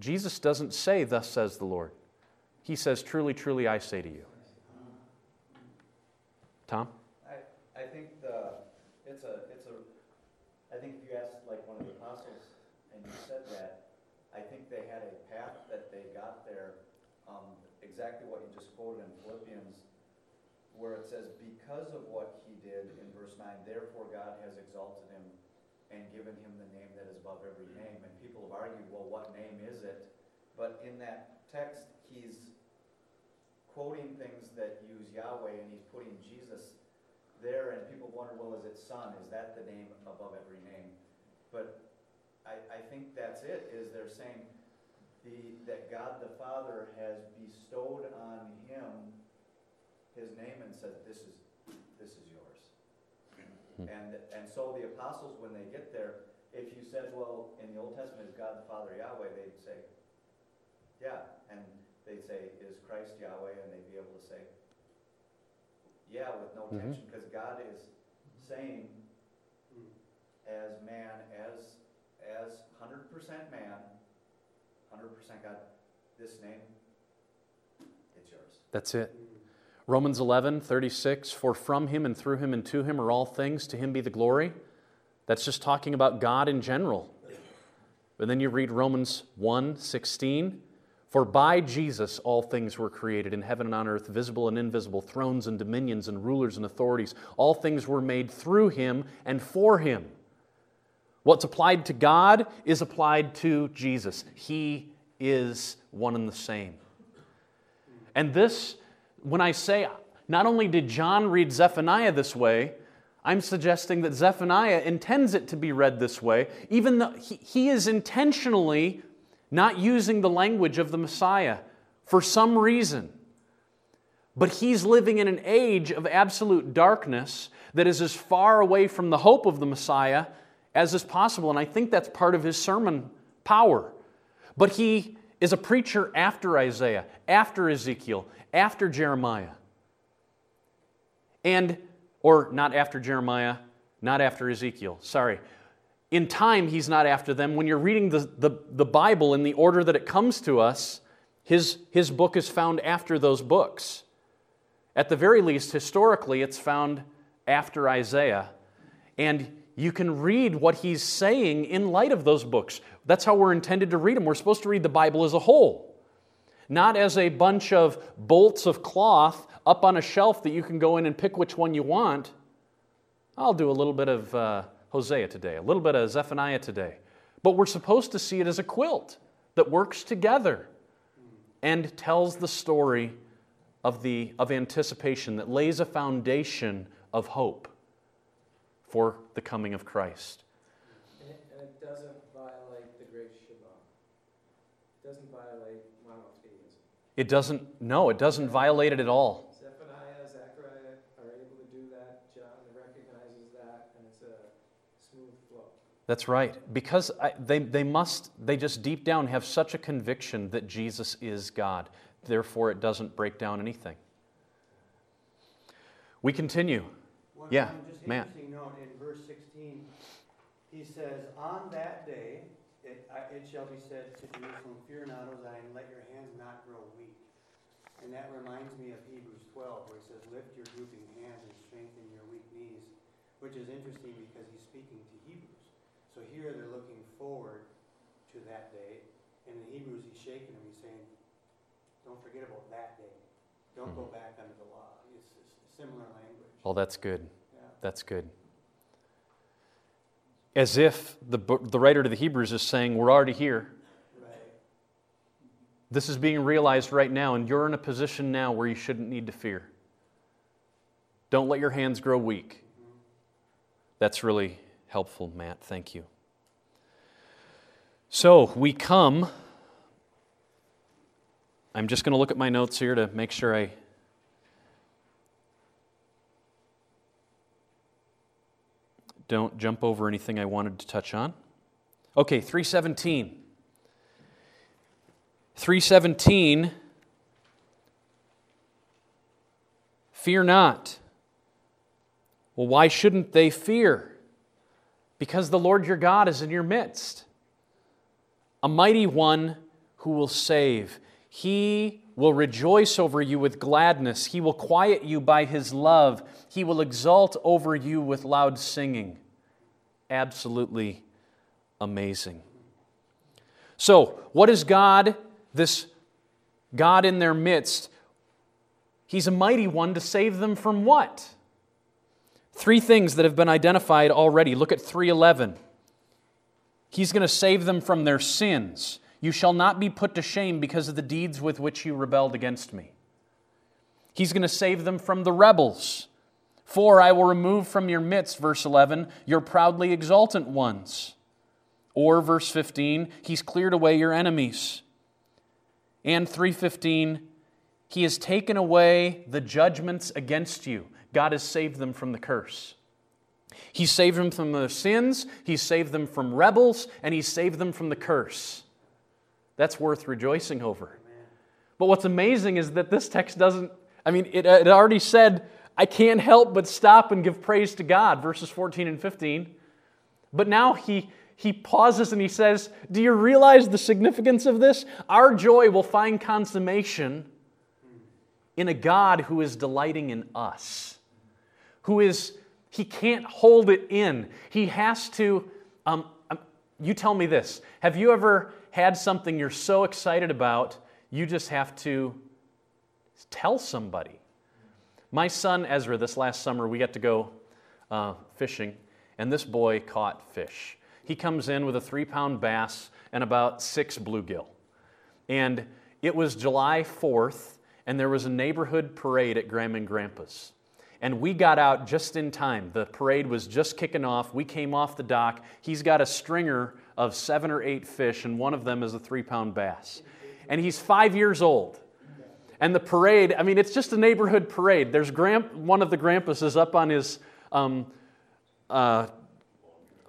Jesus doesn't say, Thus says the Lord. He says, Truly, truly, I say to you. Tom? I, I think the, it's a, it's a, I think if you asked like one of the apostles and you said that, I think they had a path that they got there, um, exactly what you just quoted in Philippians, where it says, because of what he did in verse nine, therefore God has exalted him and given him the name that is above every name. And people have argued, well, what name is it? But in that text, he's quoting things that use Yahweh and he's putting Jesus there and people wonder, well, is it son? Is that the name above every name? But I, I think that's it, is they're saying the, that God the Father has bestowed on him his name and said, this is, this is yours. Mm-hmm. And, and so the apostles, when they get there, if you said, well, in the Old Testament, is God the Father Yahweh, they'd say, yeah. And they'd say, is Christ Yahweh? And they'd be able to say, yeah, with no Mhm. tension, because God is saying, mm-hmm. as man, as, as hundred percent man, hundred percent God, this name, it's yours. That's it. Mm-hmm. Romans 11, 36, for from him and through him and to him are all things, to him be the glory. That's just talking about God in general. But then you read Romans 1, 16, for by Jesus all things were created in heaven and on earth, visible and invisible, thrones and dominions and rulers and authorities. All things were made through him and for him. What's applied to God is applied to Jesus. He is one and the same. And this, when I say, not only did John read Zephaniah this way, I'm suggesting that Zephaniah intends it to be read this way, even though he, he is intentionally not using the language of the Messiah for some reason. But he's living in an age of absolute darkness that is as far away from the hope of the Messiah as is possible. And I think that's part of his sermon power. But he is a preacher after Isaiah, after Ezekiel, after Jeremiah. And, or not after Jeremiah, not after Ezekiel, sorry. In time, he's not after them. When you're reading the, the, the Bible in the order that it comes to us, his, his book is found after those books. At the very least, historically, it's found after Isaiah. And you can read what he's saying in light of those books. That's how we're intended to read them. We're supposed to read the Bible as a whole. Not as a bunch of bolts of cloth up on a shelf that you can go in and pick which one you want. I'll do a little bit of uh, Hosea today, a little bit of Zephaniah today. But we're supposed to see it as a quilt that works together and tells the story of, the, of anticipation, that lays a foundation of hope for the coming of Christ. And it, and it doesn't violate the Great Shabbat. It doesn't violate monotheism. It doesn't, no, it doesn't violate it at all. Zephaniah, Zechariah are able to do that. John recognizes that, and it's a smooth flow. That's right. Because I, they, they must, they just deep down have such a conviction that Jesus is God. Therefore, it doesn't break down anything. We continue. One- Yeah, one just Matt. note, in verse sixteen, he says, "On that day, it, I- it shall be said to Jerusalem, fear not, O Zion, let your hands not grow weak." And that reminds me of Hebrews twelve, where he says, "Lift your drooping hands and strengthen your weak knees," which is interesting because he's speaking to Hebrews. So here they're looking forward to that day, and in Hebrews, he's shaking them, he's saying, "Don't forget about that day. Don't hmm. go back under the law." It's, it's similar language. Well, that's good. Yeah. That's good. As if the, the writer to the Hebrews is saying, We're already here. This is being realized right now, and you're in a position now where you shouldn't need to fear. Don't let your hands grow weak. That's really helpful, Matt. Thank you. So we come. I'm just going to look at my notes here to make sure I. Don't jump over anything I wanted to touch on. Okay, 317. 317 Fear not. Well, why shouldn't they fear? Because the Lord your God is in your midst, a mighty one who will save. He will rejoice over you with gladness. He will quiet you by his love. He will exult over you with loud singing. Absolutely amazing. So, what is God, this God in their midst? He's a mighty one to save them from what? Three things that have been identified already. Look at 311. He's going to save them from their sins. You shall not be put to shame because of the deeds with which you rebelled against me. He's going to save them from the rebels. For I will remove from your midst, verse 11, your proudly exultant ones. Or verse 15, he's cleared away your enemies. And 315, he has taken away the judgments against you. God has saved them from the curse. He saved them from their sins, He saved them from rebels, and He saved them from the curse. That's worth rejoicing over. But what's amazing is that this text doesn't, I mean, it, it already said, I can't help but stop and give praise to God, verses 14 and 15. But now he, he pauses and he says, Do you realize the significance of this? Our joy will find consummation in a God who is delighting in us, who is, he can't hold it in. He has to, um, um, you tell me this. Have you ever had something you're so excited about, you just have to tell somebody? My son Ezra, this last summer, we got to go uh, fishing, and this boy caught fish. He comes in with a three pound bass and about six bluegill. And it was July 4th, and there was a neighborhood parade at Graham and Grandpa's. And we got out just in time. The parade was just kicking off. We came off the dock. He's got a stringer of seven or eight fish, and one of them is a three pound bass. And he's five years old. And the parade, I mean, it's just a neighborhood parade. There's grand, one of the grandpas is up on his um, uh,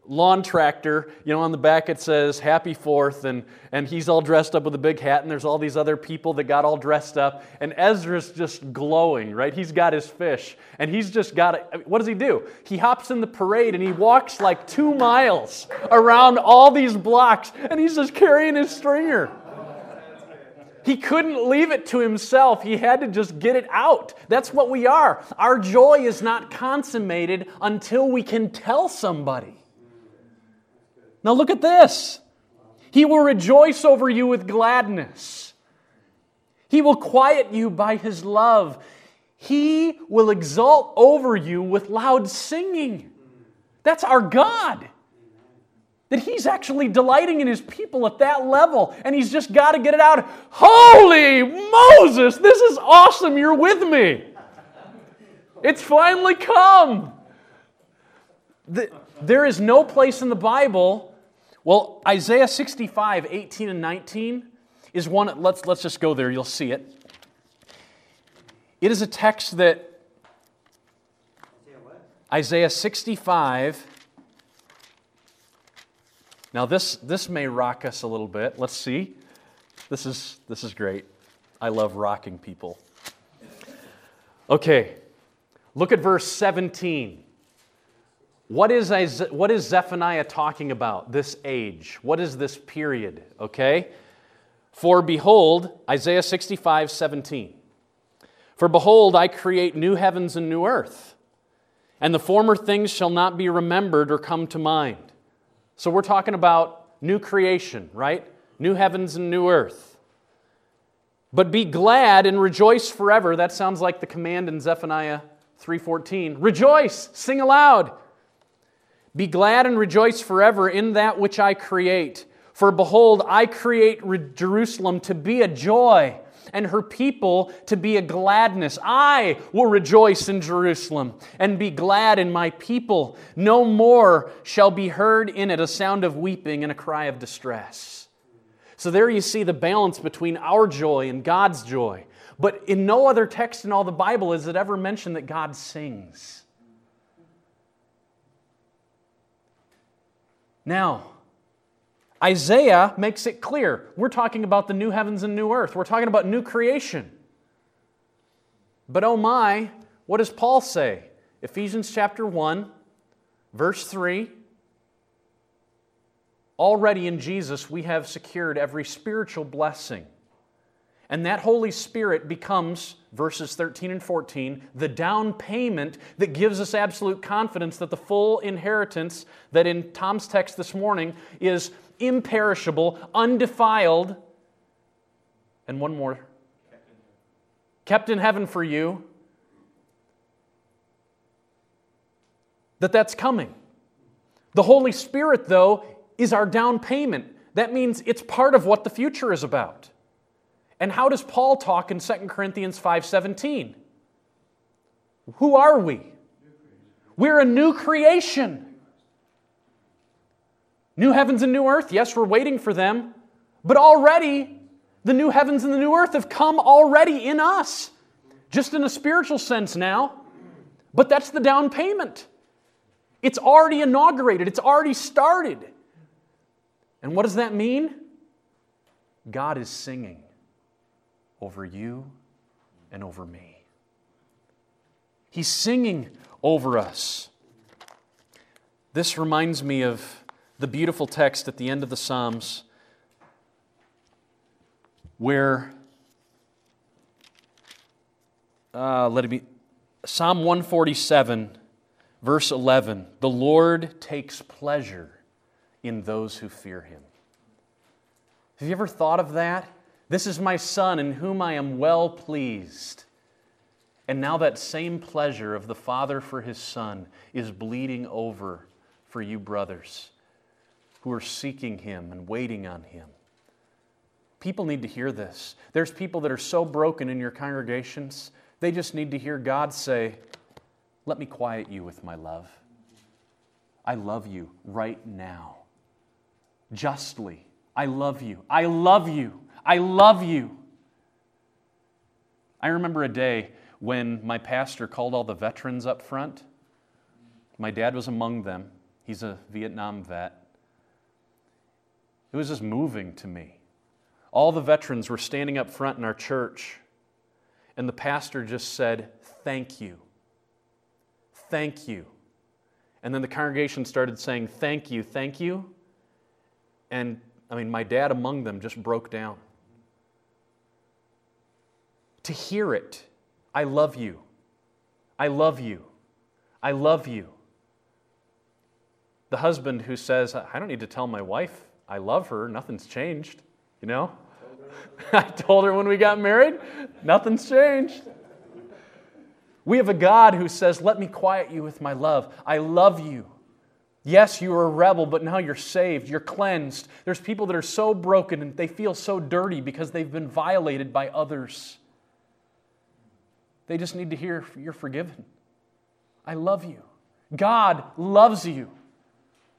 lawn tractor. You know, on the back it says Happy Fourth, and, and he's all dressed up with a big hat, and there's all these other people that got all dressed up. And Ezra's just glowing, right? He's got his fish, and he's just got it. What does he do? He hops in the parade and he walks like two miles around all these blocks, and he's just carrying his stringer. He couldn't leave it to himself. He had to just get it out. That's what we are. Our joy is not consummated until we can tell somebody. Now look at this. He will rejoice over you with gladness. He will quiet you by his love. He will exult over you with loud singing. That's our God. That he's actually delighting in his people at that level, and he's just got to get it out. Holy Moses, this is awesome. You're with me. It's finally come. There is no place in the Bible. Well, Isaiah 65, 18 and 19 is one. Let's, let's just go there. You'll see it. It is a text that Isaiah 65. Now, this, this may rock us a little bit. Let's see. This is, this is great. I love rocking people. Okay, look at verse 17. What is, what is Zephaniah talking about? This age. What is this period? Okay? For behold, Isaiah 65, 17. For behold, I create new heavens and new earth, and the former things shall not be remembered or come to mind. So we're talking about new creation, right? New heavens and new earth. But be glad and rejoice forever. That sounds like the command in Zephaniah 3:14. Rejoice, sing aloud. Be glad and rejoice forever in that which I create. For behold, I create Jerusalem to be a joy and her people to be a gladness. I will rejoice in Jerusalem and be glad in my people. No more shall be heard in it a sound of weeping and a cry of distress. So there you see the balance between our joy and God's joy. But in no other text in all the Bible is it ever mentioned that God sings. Now, Isaiah makes it clear. We're talking about the new heavens and new earth. We're talking about new creation. But oh my, what does Paul say? Ephesians chapter 1, verse 3. Already in Jesus, we have secured every spiritual blessing. And that Holy Spirit becomes, verses 13 and 14, the down payment that gives us absolute confidence that the full inheritance that in Tom's text this morning is imperishable, undefiled, and one more kept in heaven for you. That that's coming. The Holy Spirit, though, is our down payment. That means it's part of what the future is about. And how does Paul talk in 2 Corinthians 5:17? Who are we? We're a new creation. New heavens and new earth, yes, we're waiting for them, but already the new heavens and the new earth have come already in us, just in a spiritual sense now. But that's the down payment. It's already inaugurated, it's already started. And what does that mean? God is singing over you and over me. He's singing over us. This reminds me of the beautiful text at the end of the Psalms where, uh, let it be, Psalm 147, verse 11 The Lord takes pleasure in those who fear him. Have you ever thought of that? This is my son in whom I am well pleased. And now that same pleasure of the Father for his Son is bleeding over for you, brothers who are seeking Him and waiting on Him. People need to hear this. There's people that are so broken in your congregations, they just need to hear God say, Let me quiet you with my love. I love you right now. Justly. I love you. I love you. I love you. I remember a day when my pastor called all the veterans up front. My dad was among them. He's a Vietnam vet. It was just moving to me. All the veterans were standing up front in our church, and the pastor just said, Thank you. Thank you. And then the congregation started saying, Thank you, thank you. And I mean, my dad among them just broke down. To hear it, I love you. I love you. I love you. The husband who says, I don't need to tell my wife I love her. Nothing's changed, you know? I told her when we got married. Nothing's changed. We have a God who says, Let me quiet you with my love. I love you. Yes, you were a rebel, but now you're saved. You're cleansed. There's people that are so broken and they feel so dirty because they've been violated by others. They just need to hear you're forgiven. I love you. God loves you.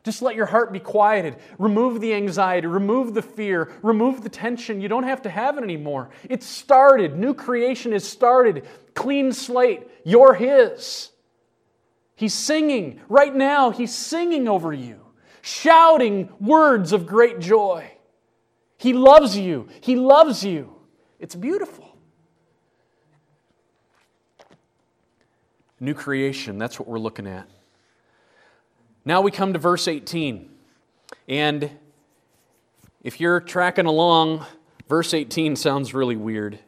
Just let your heart be quieted. Remove the anxiety, remove the fear, remove the tension. You don't have to have it anymore. It's started. New creation is started. Clean slate. You're His. He's singing. Right now, He's singing over you, shouting words of great joy. He loves you. He loves you. It's beautiful. New creation, that's what we're looking at. Now we come to verse 18. And if you're tracking along, verse 18 sounds really weird.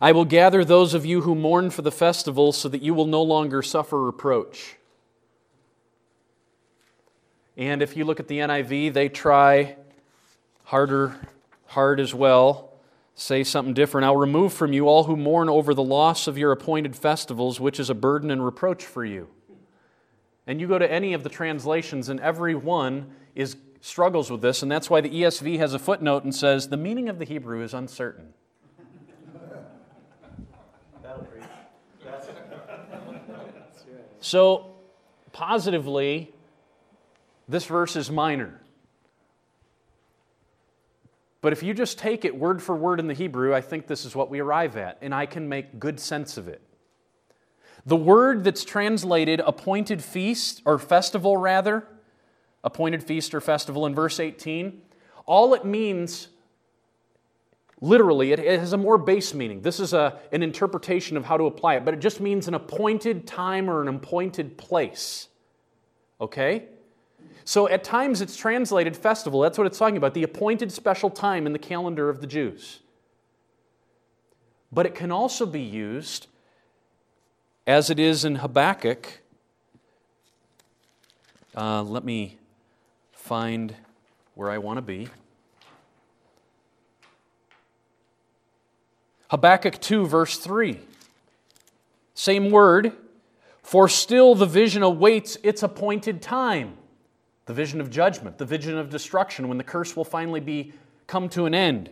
I will gather those of you who mourn for the festival so that you will no longer suffer reproach. And if you look at the NIV, they try harder, hard as well. Say something different. I'll remove from you all who mourn over the loss of your appointed festivals, which is a burden and reproach for you. And you go to any of the translations, and every one is, struggles with this, and that's why the ESV has a footnote and says, the meaning of the Hebrew is uncertain. So, positively, this verse is minor. But if you just take it word for word in the Hebrew, I think this is what we arrive at, and I can make good sense of it. The word that's translated appointed feast, or festival rather, appointed feast or festival in verse 18, all it means, literally, it has a more base meaning. This is a, an interpretation of how to apply it, but it just means an appointed time or an appointed place. Okay? So at times it's translated festival. That's what it's talking about, the appointed special time in the calendar of the Jews. But it can also be used as it is in Habakkuk. Uh, let me find where I want to be. Habakkuk 2, verse 3. Same word. For still the vision awaits its appointed time. The vision of judgment, the vision of destruction, when the curse will finally be come to an end.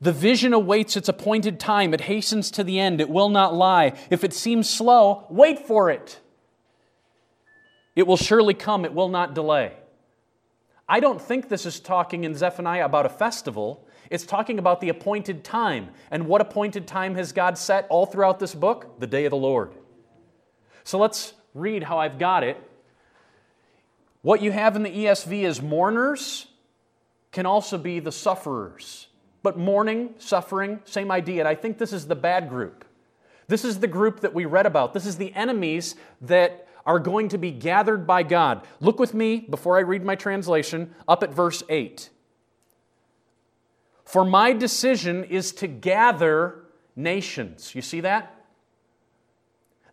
The vision awaits its appointed time. It hastens to the end. It will not lie. If it seems slow, wait for it. It will surely come. It will not delay. I don't think this is talking in Zephaniah about a festival. It's talking about the appointed time. And what appointed time has God set all throughout this book? The day of the Lord. So let's read how I've got it. What you have in the ESV is mourners can also be the sufferers. But mourning, suffering, same idea. And I think this is the bad group. This is the group that we read about. This is the enemies that are going to be gathered by God. Look with me, before I read my translation, up at verse 8. For my decision is to gather nations. You see that?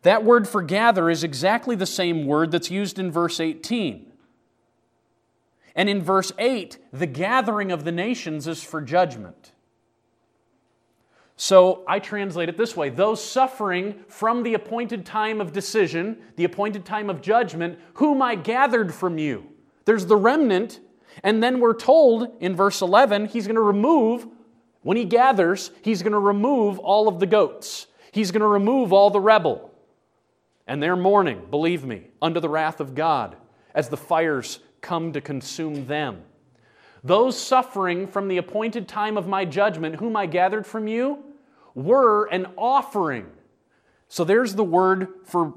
That word for gather is exactly the same word that's used in verse 18. And in verse 8, the gathering of the nations is for judgment. So I translate it this way those suffering from the appointed time of decision, the appointed time of judgment, whom I gathered from you. There's the remnant, and then we're told in verse 11, he's going to remove, when he gathers, he's going to remove all of the goats. He's going to remove all the rebel. And they're mourning, believe me, under the wrath of God as the fires come to consume them. Those suffering from the appointed time of my judgment, whom I gathered from you, were an offering. So there's the word for,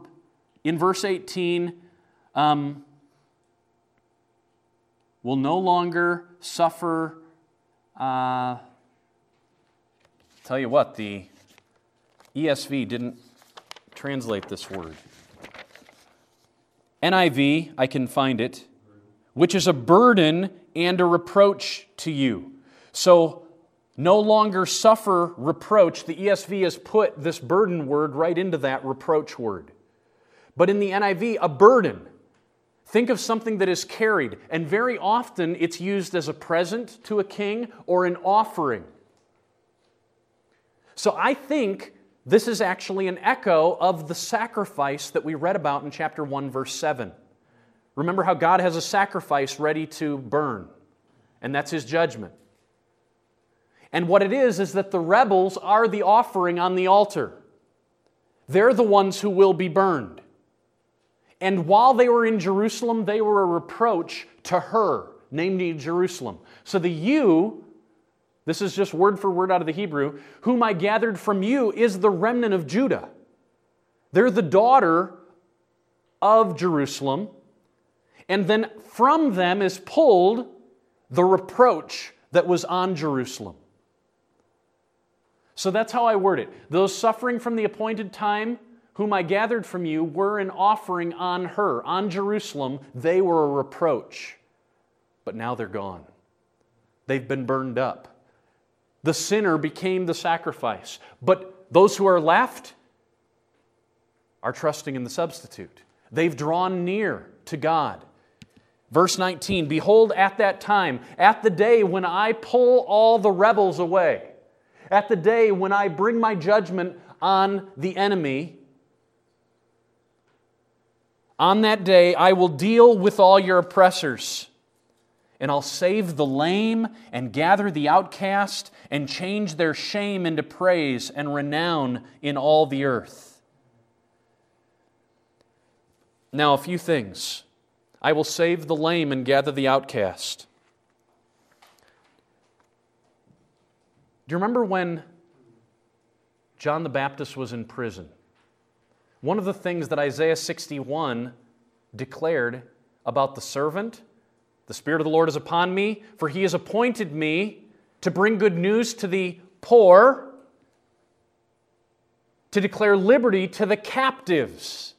in verse 18, um, will no longer suffer. Uh, tell you what, the ESV didn't translate this word. NIV, I can find it which is a burden and a reproach to you. So, no longer suffer reproach. The ESV has put this burden word right into that reproach word. But in the NIV, a burden. Think of something that is carried, and very often it's used as a present to a king or an offering. So I think this is actually an echo of the sacrifice that we read about in chapter 1, verse 7. Remember how God has a sacrifice ready to burn, and that's his judgment. And what it is, is that the rebels are the offering on the altar. They're the ones who will be burned. And while they were in Jerusalem, they were a reproach to her, namely Jerusalem. So the you, this is just word for word out of the Hebrew, whom I gathered from you is the remnant of Judah. They're the daughter of Jerusalem. And then from them is pulled the reproach that was on Jerusalem. So that's how I word it. Those suffering from the appointed time, whom I gathered from you, were an offering on her, on Jerusalem. They were a reproach. But now they're gone. They've been burned up. The sinner became the sacrifice. But those who are left are trusting in the substitute. They've drawn near to God. Verse 19 Behold, at that time, at the day when I pull all the rebels away, at the day when I bring my judgment on the enemy, on that day I will deal with all your oppressors, and I'll save the lame and gather the outcast and change their shame into praise and renown in all the earth. Now, a few things. I will save the lame and gather the outcast. Do you remember when John the Baptist was in prison? One of the things that Isaiah 61 declared about the servant the Spirit of the Lord is upon me, for he has appointed me to bring good news to the poor, to declare liberty to the captives.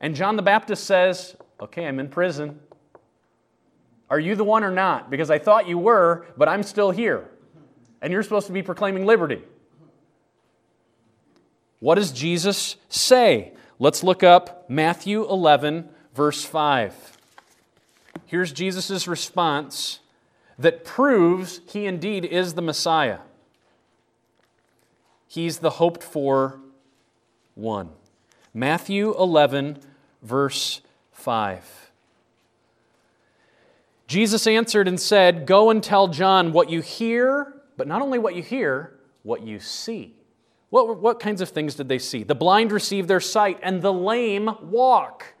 And John the Baptist says, Okay, I'm in prison. Are you the one or not? Because I thought you were, but I'm still here and you're supposed to be proclaiming liberty. What does Jesus say? Let's look up Matthew 11, verse 5. Here's Jesus' response that proves he indeed is the Messiah. He's the hoped for one. Matthew 11, verse 5. Jesus answered and said, Go and tell John what you hear but not only what you hear, what you see. What, what kinds of things did they see? The blind receive their sight, and the lame walk.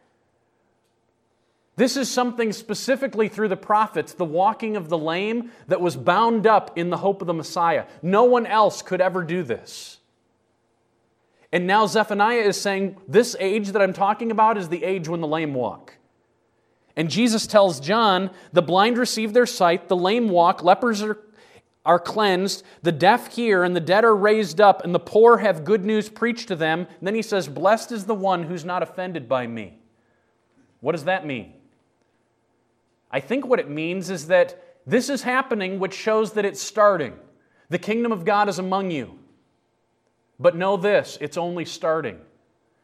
This is something specifically through the prophets, the walking of the lame, that was bound up in the hope of the Messiah. No one else could ever do this. And now Zephaniah is saying, This age that I'm talking about is the age when the lame walk. And Jesus tells John, The blind receive their sight, the lame walk, lepers are are cleansed, the deaf hear, and the dead are raised up, and the poor have good news preached to them. And then he says, Blessed is the one who's not offended by me. What does that mean? I think what it means is that this is happening, which shows that it's starting. The kingdom of God is among you. But know this it's only starting.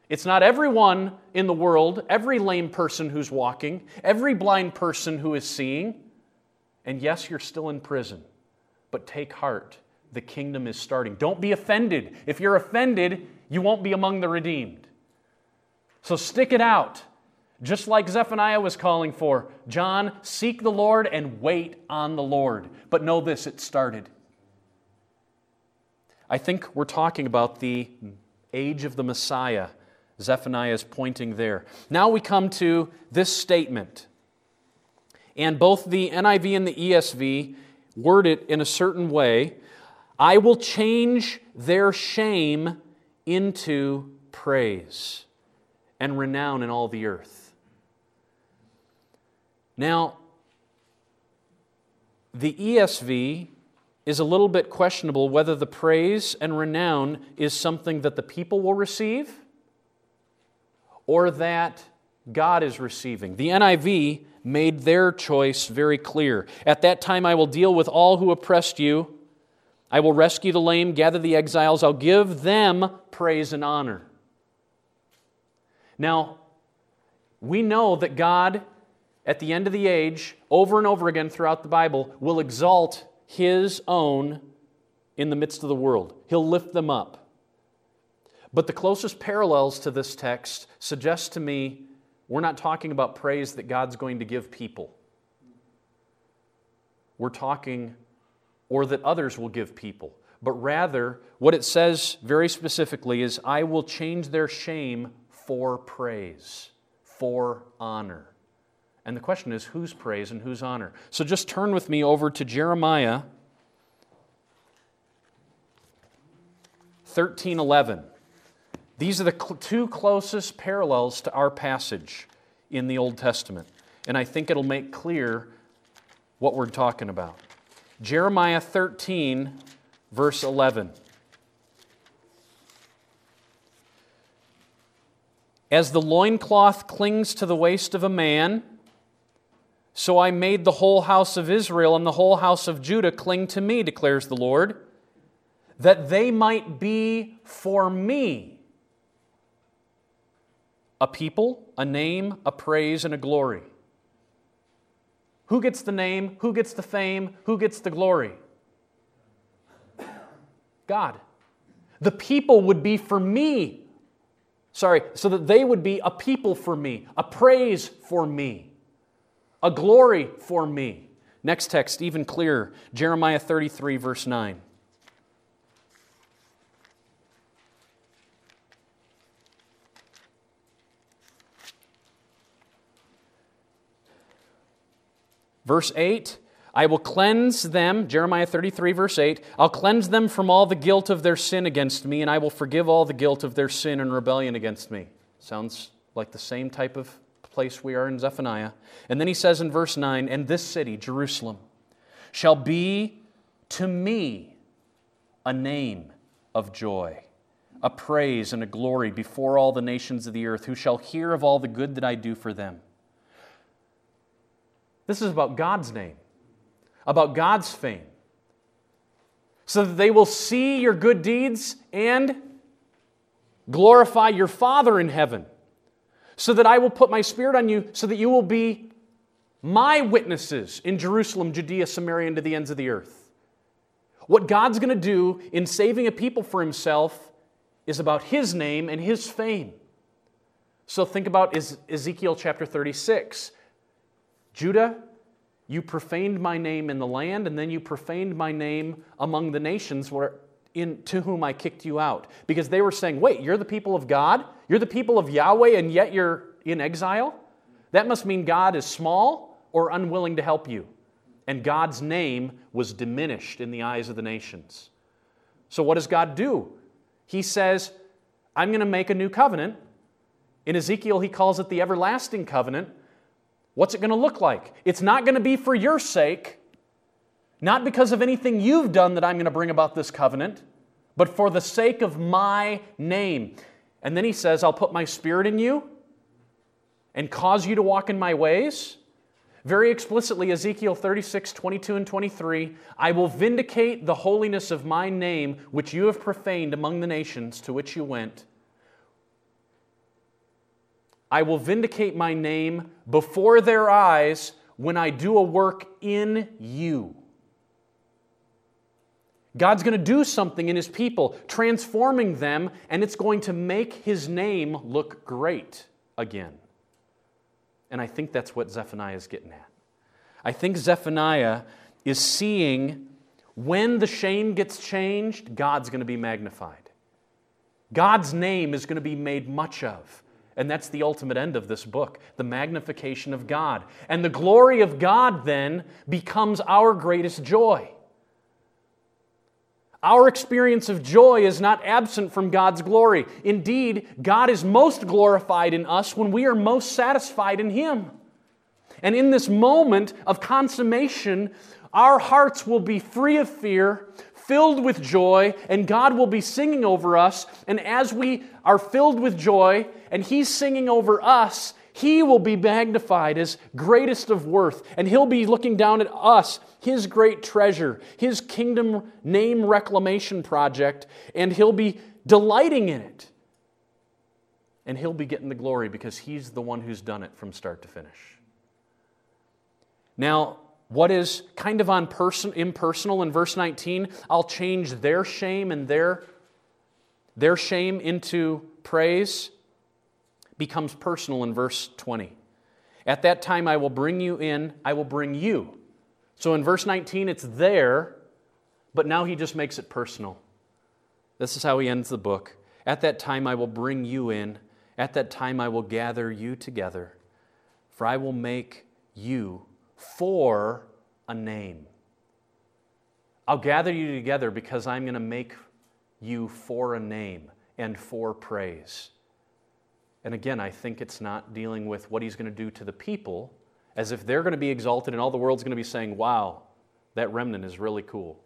It's not everyone in the world, every lame person who's walking, every blind person who is seeing. And yes, you're still in prison but take heart. The kingdom is starting. Don't be offended. If you're offended, you won't be among the redeemed. So stick it out. Just like Zephaniah was calling for, John, seek the Lord and wait on the Lord. But know this, it started. I think we're talking about the age of the Messiah. Zephaniah is pointing there. Now we come to this statement. And both the NIV and the ESV word it in a certain way I will change their shame into praise and renown in all the earth. Now, the ESV is a little bit questionable whether the praise and renown is something that the people will receive or that God is receiving. The NIV made their choice very clear. At that time, I will deal with all who oppressed you. I will rescue the lame, gather the exiles. I'll give them praise and honor. Now, we know that God, at the end of the age, over and over again throughout the Bible, will exalt His own in the midst of the world. He'll lift them up. But the closest parallels to this text suggest to me we're not talking about praise that God's going to give people. We're talking, or that others will give people. But rather, what it says very specifically is, I will change their shame for praise, for honor. And the question is, whose praise and whose honor? So just turn with me over to Jeremiah 13 11. These are the cl- two closest parallels to our passage in the Old Testament. And I think it'll make clear what we're talking about. Jeremiah 13, verse 11. As the loincloth clings to the waist of a man, so I made the whole house of Israel and the whole house of Judah cling to me, declares the Lord, that they might be for me a people, a name, a praise, and a glory. Who gets the name? Who gets the fame? Who gets the glory? God. The people would be for me. Sorry, so that they would be a people for me, a praise for me a glory for me. Next text, even clearer Jeremiah 33, verse 9. Verse 8 I will cleanse them, Jeremiah 33, verse 8, I'll cleanse them from all the guilt of their sin against me, and I will forgive all the guilt of their sin and rebellion against me. Sounds like the same type of place we are in Zephaniah. And then he says in verse 9, And this city, Jerusalem, shall be to me a name of joy, a praise and a glory before all the nations of the earth, who shall hear of all the good that I do for them. This is about God's name, about God's fame, so that they will see your good deeds and glorify your Father in heaven so that I will put my spirit on you, so that you will be my witnesses in Jerusalem, Judea, Samaria, and to the ends of the earth. What God's going to do in saving a people for himself is about his name and his fame. So think about Ezekiel chapter 36. Judah, you profaned my name in the land, and then you profaned my name among the nations where, in, to whom I kicked you out. Because they were saying, Wait, you're the people of God? You're the people of Yahweh, and yet you're in exile? That must mean God is small or unwilling to help you. And God's name was diminished in the eyes of the nations. So, what does God do? He says, I'm going to make a new covenant. In Ezekiel, he calls it the everlasting covenant. What's it going to look like? It's not going to be for your sake, not because of anything you've done that I'm going to bring about this covenant, but for the sake of my name. And then he says, I'll put my spirit in you and cause you to walk in my ways. Very explicitly, Ezekiel 36, 22, and 23 I will vindicate the holiness of my name, which you have profaned among the nations to which you went. I will vindicate my name before their eyes when I do a work in you. God's going to do something in His people, transforming them, and it's going to make His name look great again. And I think that's what Zephaniah is getting at. I think Zephaniah is seeing when the shame gets changed, God's going to be magnified. God's name is going to be made much of. And that's the ultimate end of this book the magnification of God. And the glory of God then becomes our greatest joy. Our experience of joy is not absent from God's glory. Indeed, God is most glorified in us when we are most satisfied in Him. And in this moment of consummation, our hearts will be free of fear, filled with joy, and God will be singing over us. And as we are filled with joy and He's singing over us, He will be magnified as greatest of worth. And He'll be looking down at us his great treasure, his kingdom name reclamation project, and he'll be delighting in it. And he'll be getting the glory because he's the one who's done it from start to finish. Now, What is kind of on person, impersonal in verse 19, I'll change their shame and their, their shame into praise, becomes personal in verse 20. At that time, I will bring you in, I will bring you. So in verse 19, it's there, but now he just makes it personal. This is how he ends the book. At that time, I will bring you in. At that time, I will gather you together. For I will make you for a name. I'll gather you together because I'm going to make you for a name and for praise. And again, I think it's not dealing with what he's going to do to the people as if they're going to be exalted and all the world's going to be saying, wow, that remnant is really cool.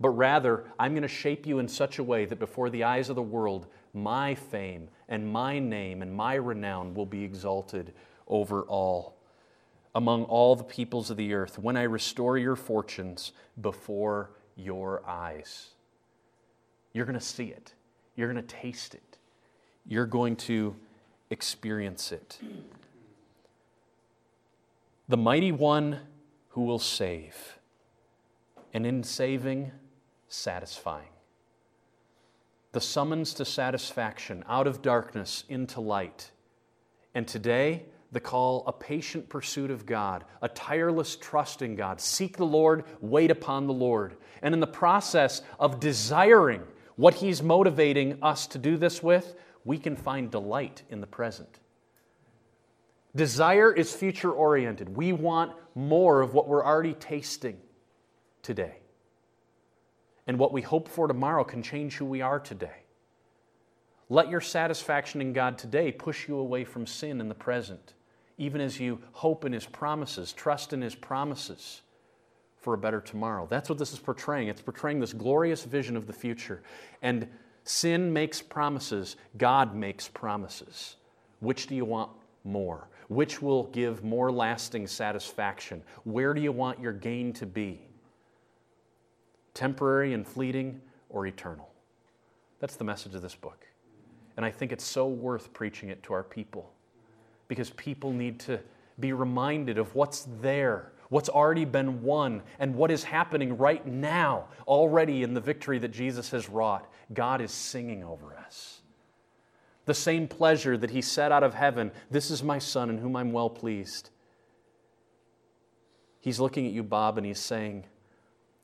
But rather, I'm going to shape you in such a way that before the eyes of the world, my fame and my name and my renown will be exalted over all, among all the peoples of the earth, when I restore your fortunes before your eyes. You're going to see it, you're going to taste it, you're going to experience it. The mighty one who will save, and in saving, satisfying. The summons to satisfaction out of darkness into light. And today, the call a patient pursuit of God, a tireless trust in God. Seek the Lord, wait upon the Lord. And in the process of desiring what He's motivating us to do this with, we can find delight in the present. Desire is future oriented. We want more of what we're already tasting today. And what we hope for tomorrow can change who we are today. Let your satisfaction in God today push you away from sin in the present, even as you hope in His promises, trust in His promises for a better tomorrow. That's what this is portraying. It's portraying this glorious vision of the future. And sin makes promises, God makes promises. Which do you want more? Which will give more lasting satisfaction? Where do you want your gain to be? Temporary and fleeting or eternal? That's the message of this book. And I think it's so worth preaching it to our people because people need to be reminded of what's there, what's already been won, and what is happening right now, already in the victory that Jesus has wrought. God is singing over us. The same pleasure that He said out of heaven, This is my Son in whom I'm well pleased. He's looking at you, Bob, and He's saying,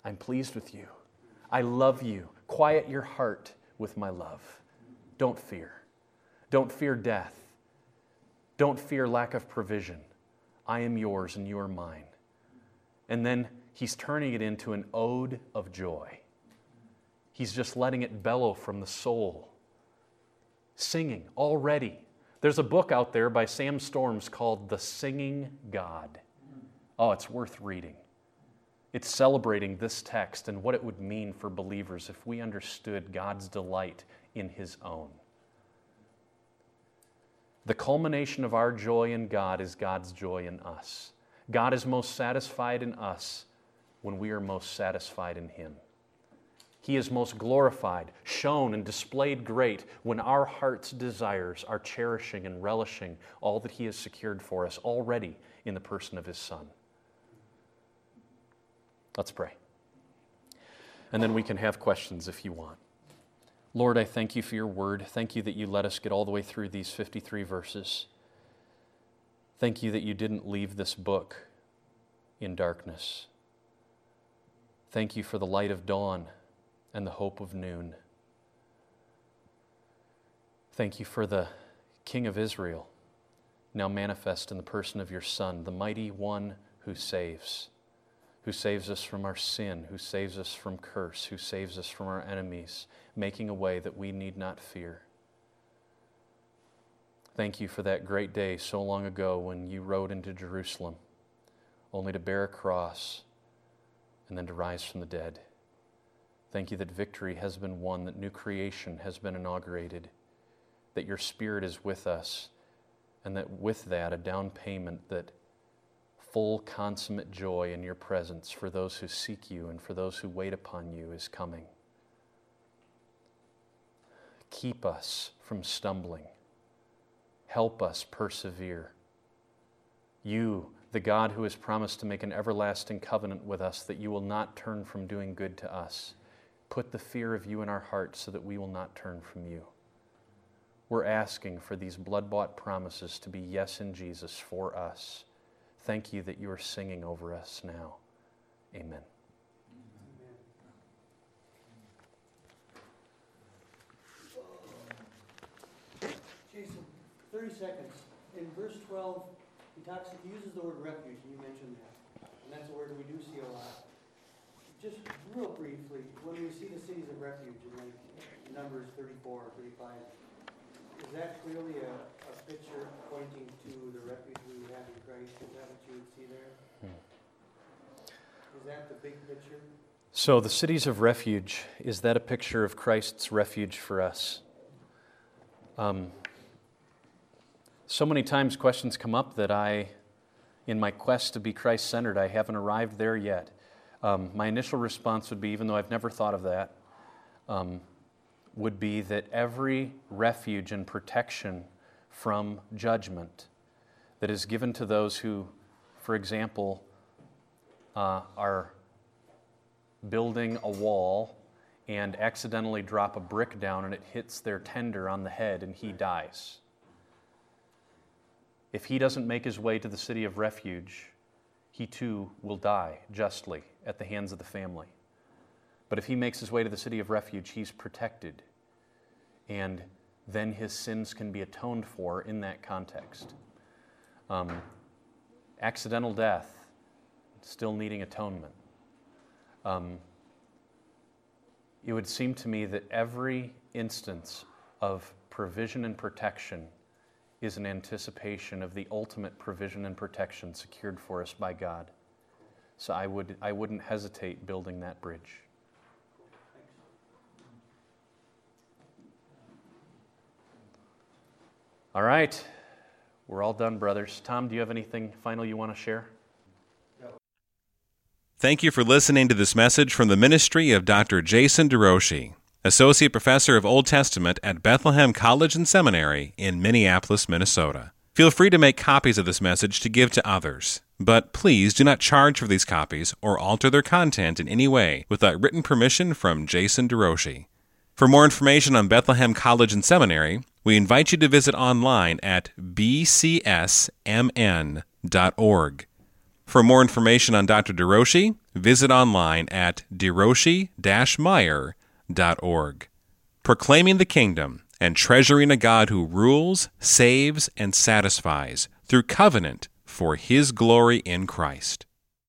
I'm pleased with you. I love you. Quiet your heart with my love. Don't fear. Don't fear death. Don't fear lack of provision. I am yours and you are mine. And then he's turning it into an ode of joy. He's just letting it bellow from the soul. Singing already. There's a book out there by Sam Storms called The Singing God. Oh, it's worth reading. It's celebrating this text and what it would mean for believers if we understood God's delight in His own. The culmination of our joy in God is God's joy in us. God is most satisfied in us when we are most satisfied in Him. He is most glorified, shown, and displayed great when our heart's desires are cherishing and relishing all that He has secured for us already in the person of His Son. Let's pray. And then we can have questions if you want. Lord, I thank you for your word. Thank you that you let us get all the way through these 53 verses. Thank you that you didn't leave this book in darkness. Thank you for the light of dawn and the hope of noon. Thank you for the King of Israel, now manifest in the person of your Son, the mighty one who saves who saves us from our sin, who saves us from curse, who saves us from our enemies, making a way that we need not fear. Thank you for that great day so long ago when you rode into Jerusalem, only to bear a cross and then to rise from the dead. Thank you that victory has been won, that new creation has been inaugurated, that your Spirit is with us, and that with that, a down payment that full, consummate joy in your presence for those who seek you and for those who wait upon you is coming. Keep us from stumbling. Help us persevere. You, the God who has promised to make an everlasting covenant with us, that you will not turn from doing good to us. Put the fear of you in our hearts so that we will not turn from you. We're asking for these blood bought promises to be yes in Jesus for us. Thank you that you are singing over us now. Amen. Jason, thirty seconds. In verse twelve, he talks, he uses the word refuge, and you mentioned that. And that's a word we do see a lot. Just real briefly, when we see the cities of refuge in like Numbers thirty-four or thirty-five, is that clearly a, a picture pointing to the refuge we have in Christ? Is that what you would see there? Is that the big picture? So, the cities of refuge, is that a picture of Christ's refuge for us? Um, so many times questions come up that I, in my quest to be Christ centered, I haven't arrived there yet. Um, my initial response would be, even though I've never thought of that, um, would be that every refuge and protection from judgment that is given to those who, for example, uh, are building a wall and accidentally drop a brick down and it hits their tender on the head and he dies. If he doesn't make his way to the city of refuge, he too will die justly at the hands of the family. But if he makes his way to the city of refuge, he's protected. And then his sins can be atoned for in that context. Um, accidental death, still needing atonement. Um, it would seem to me that every instance of provision and protection is an anticipation of the ultimate provision and protection secured for us by God. So I, would, I wouldn't hesitate building that bridge. All right. We're all done, brothers. Tom, do you have anything final you want to share? Thank you for listening to this message from the ministry of Dr. Jason DeRouchie, Associate Professor of Old Testament at Bethlehem College and Seminary in Minneapolis, Minnesota. Feel free to make copies of this message to give to others, but please do not charge for these copies or alter their content in any way without written permission from Jason DeRouchie. For more information on Bethlehem College and Seminary, we invite you to visit online at bcsmn.org. For more information on Dr. DeRouchie, visit online at derouchie-meyer.org. Proclaiming the kingdom and treasuring a God who rules, saves, and satisfies through covenant for his glory in Christ.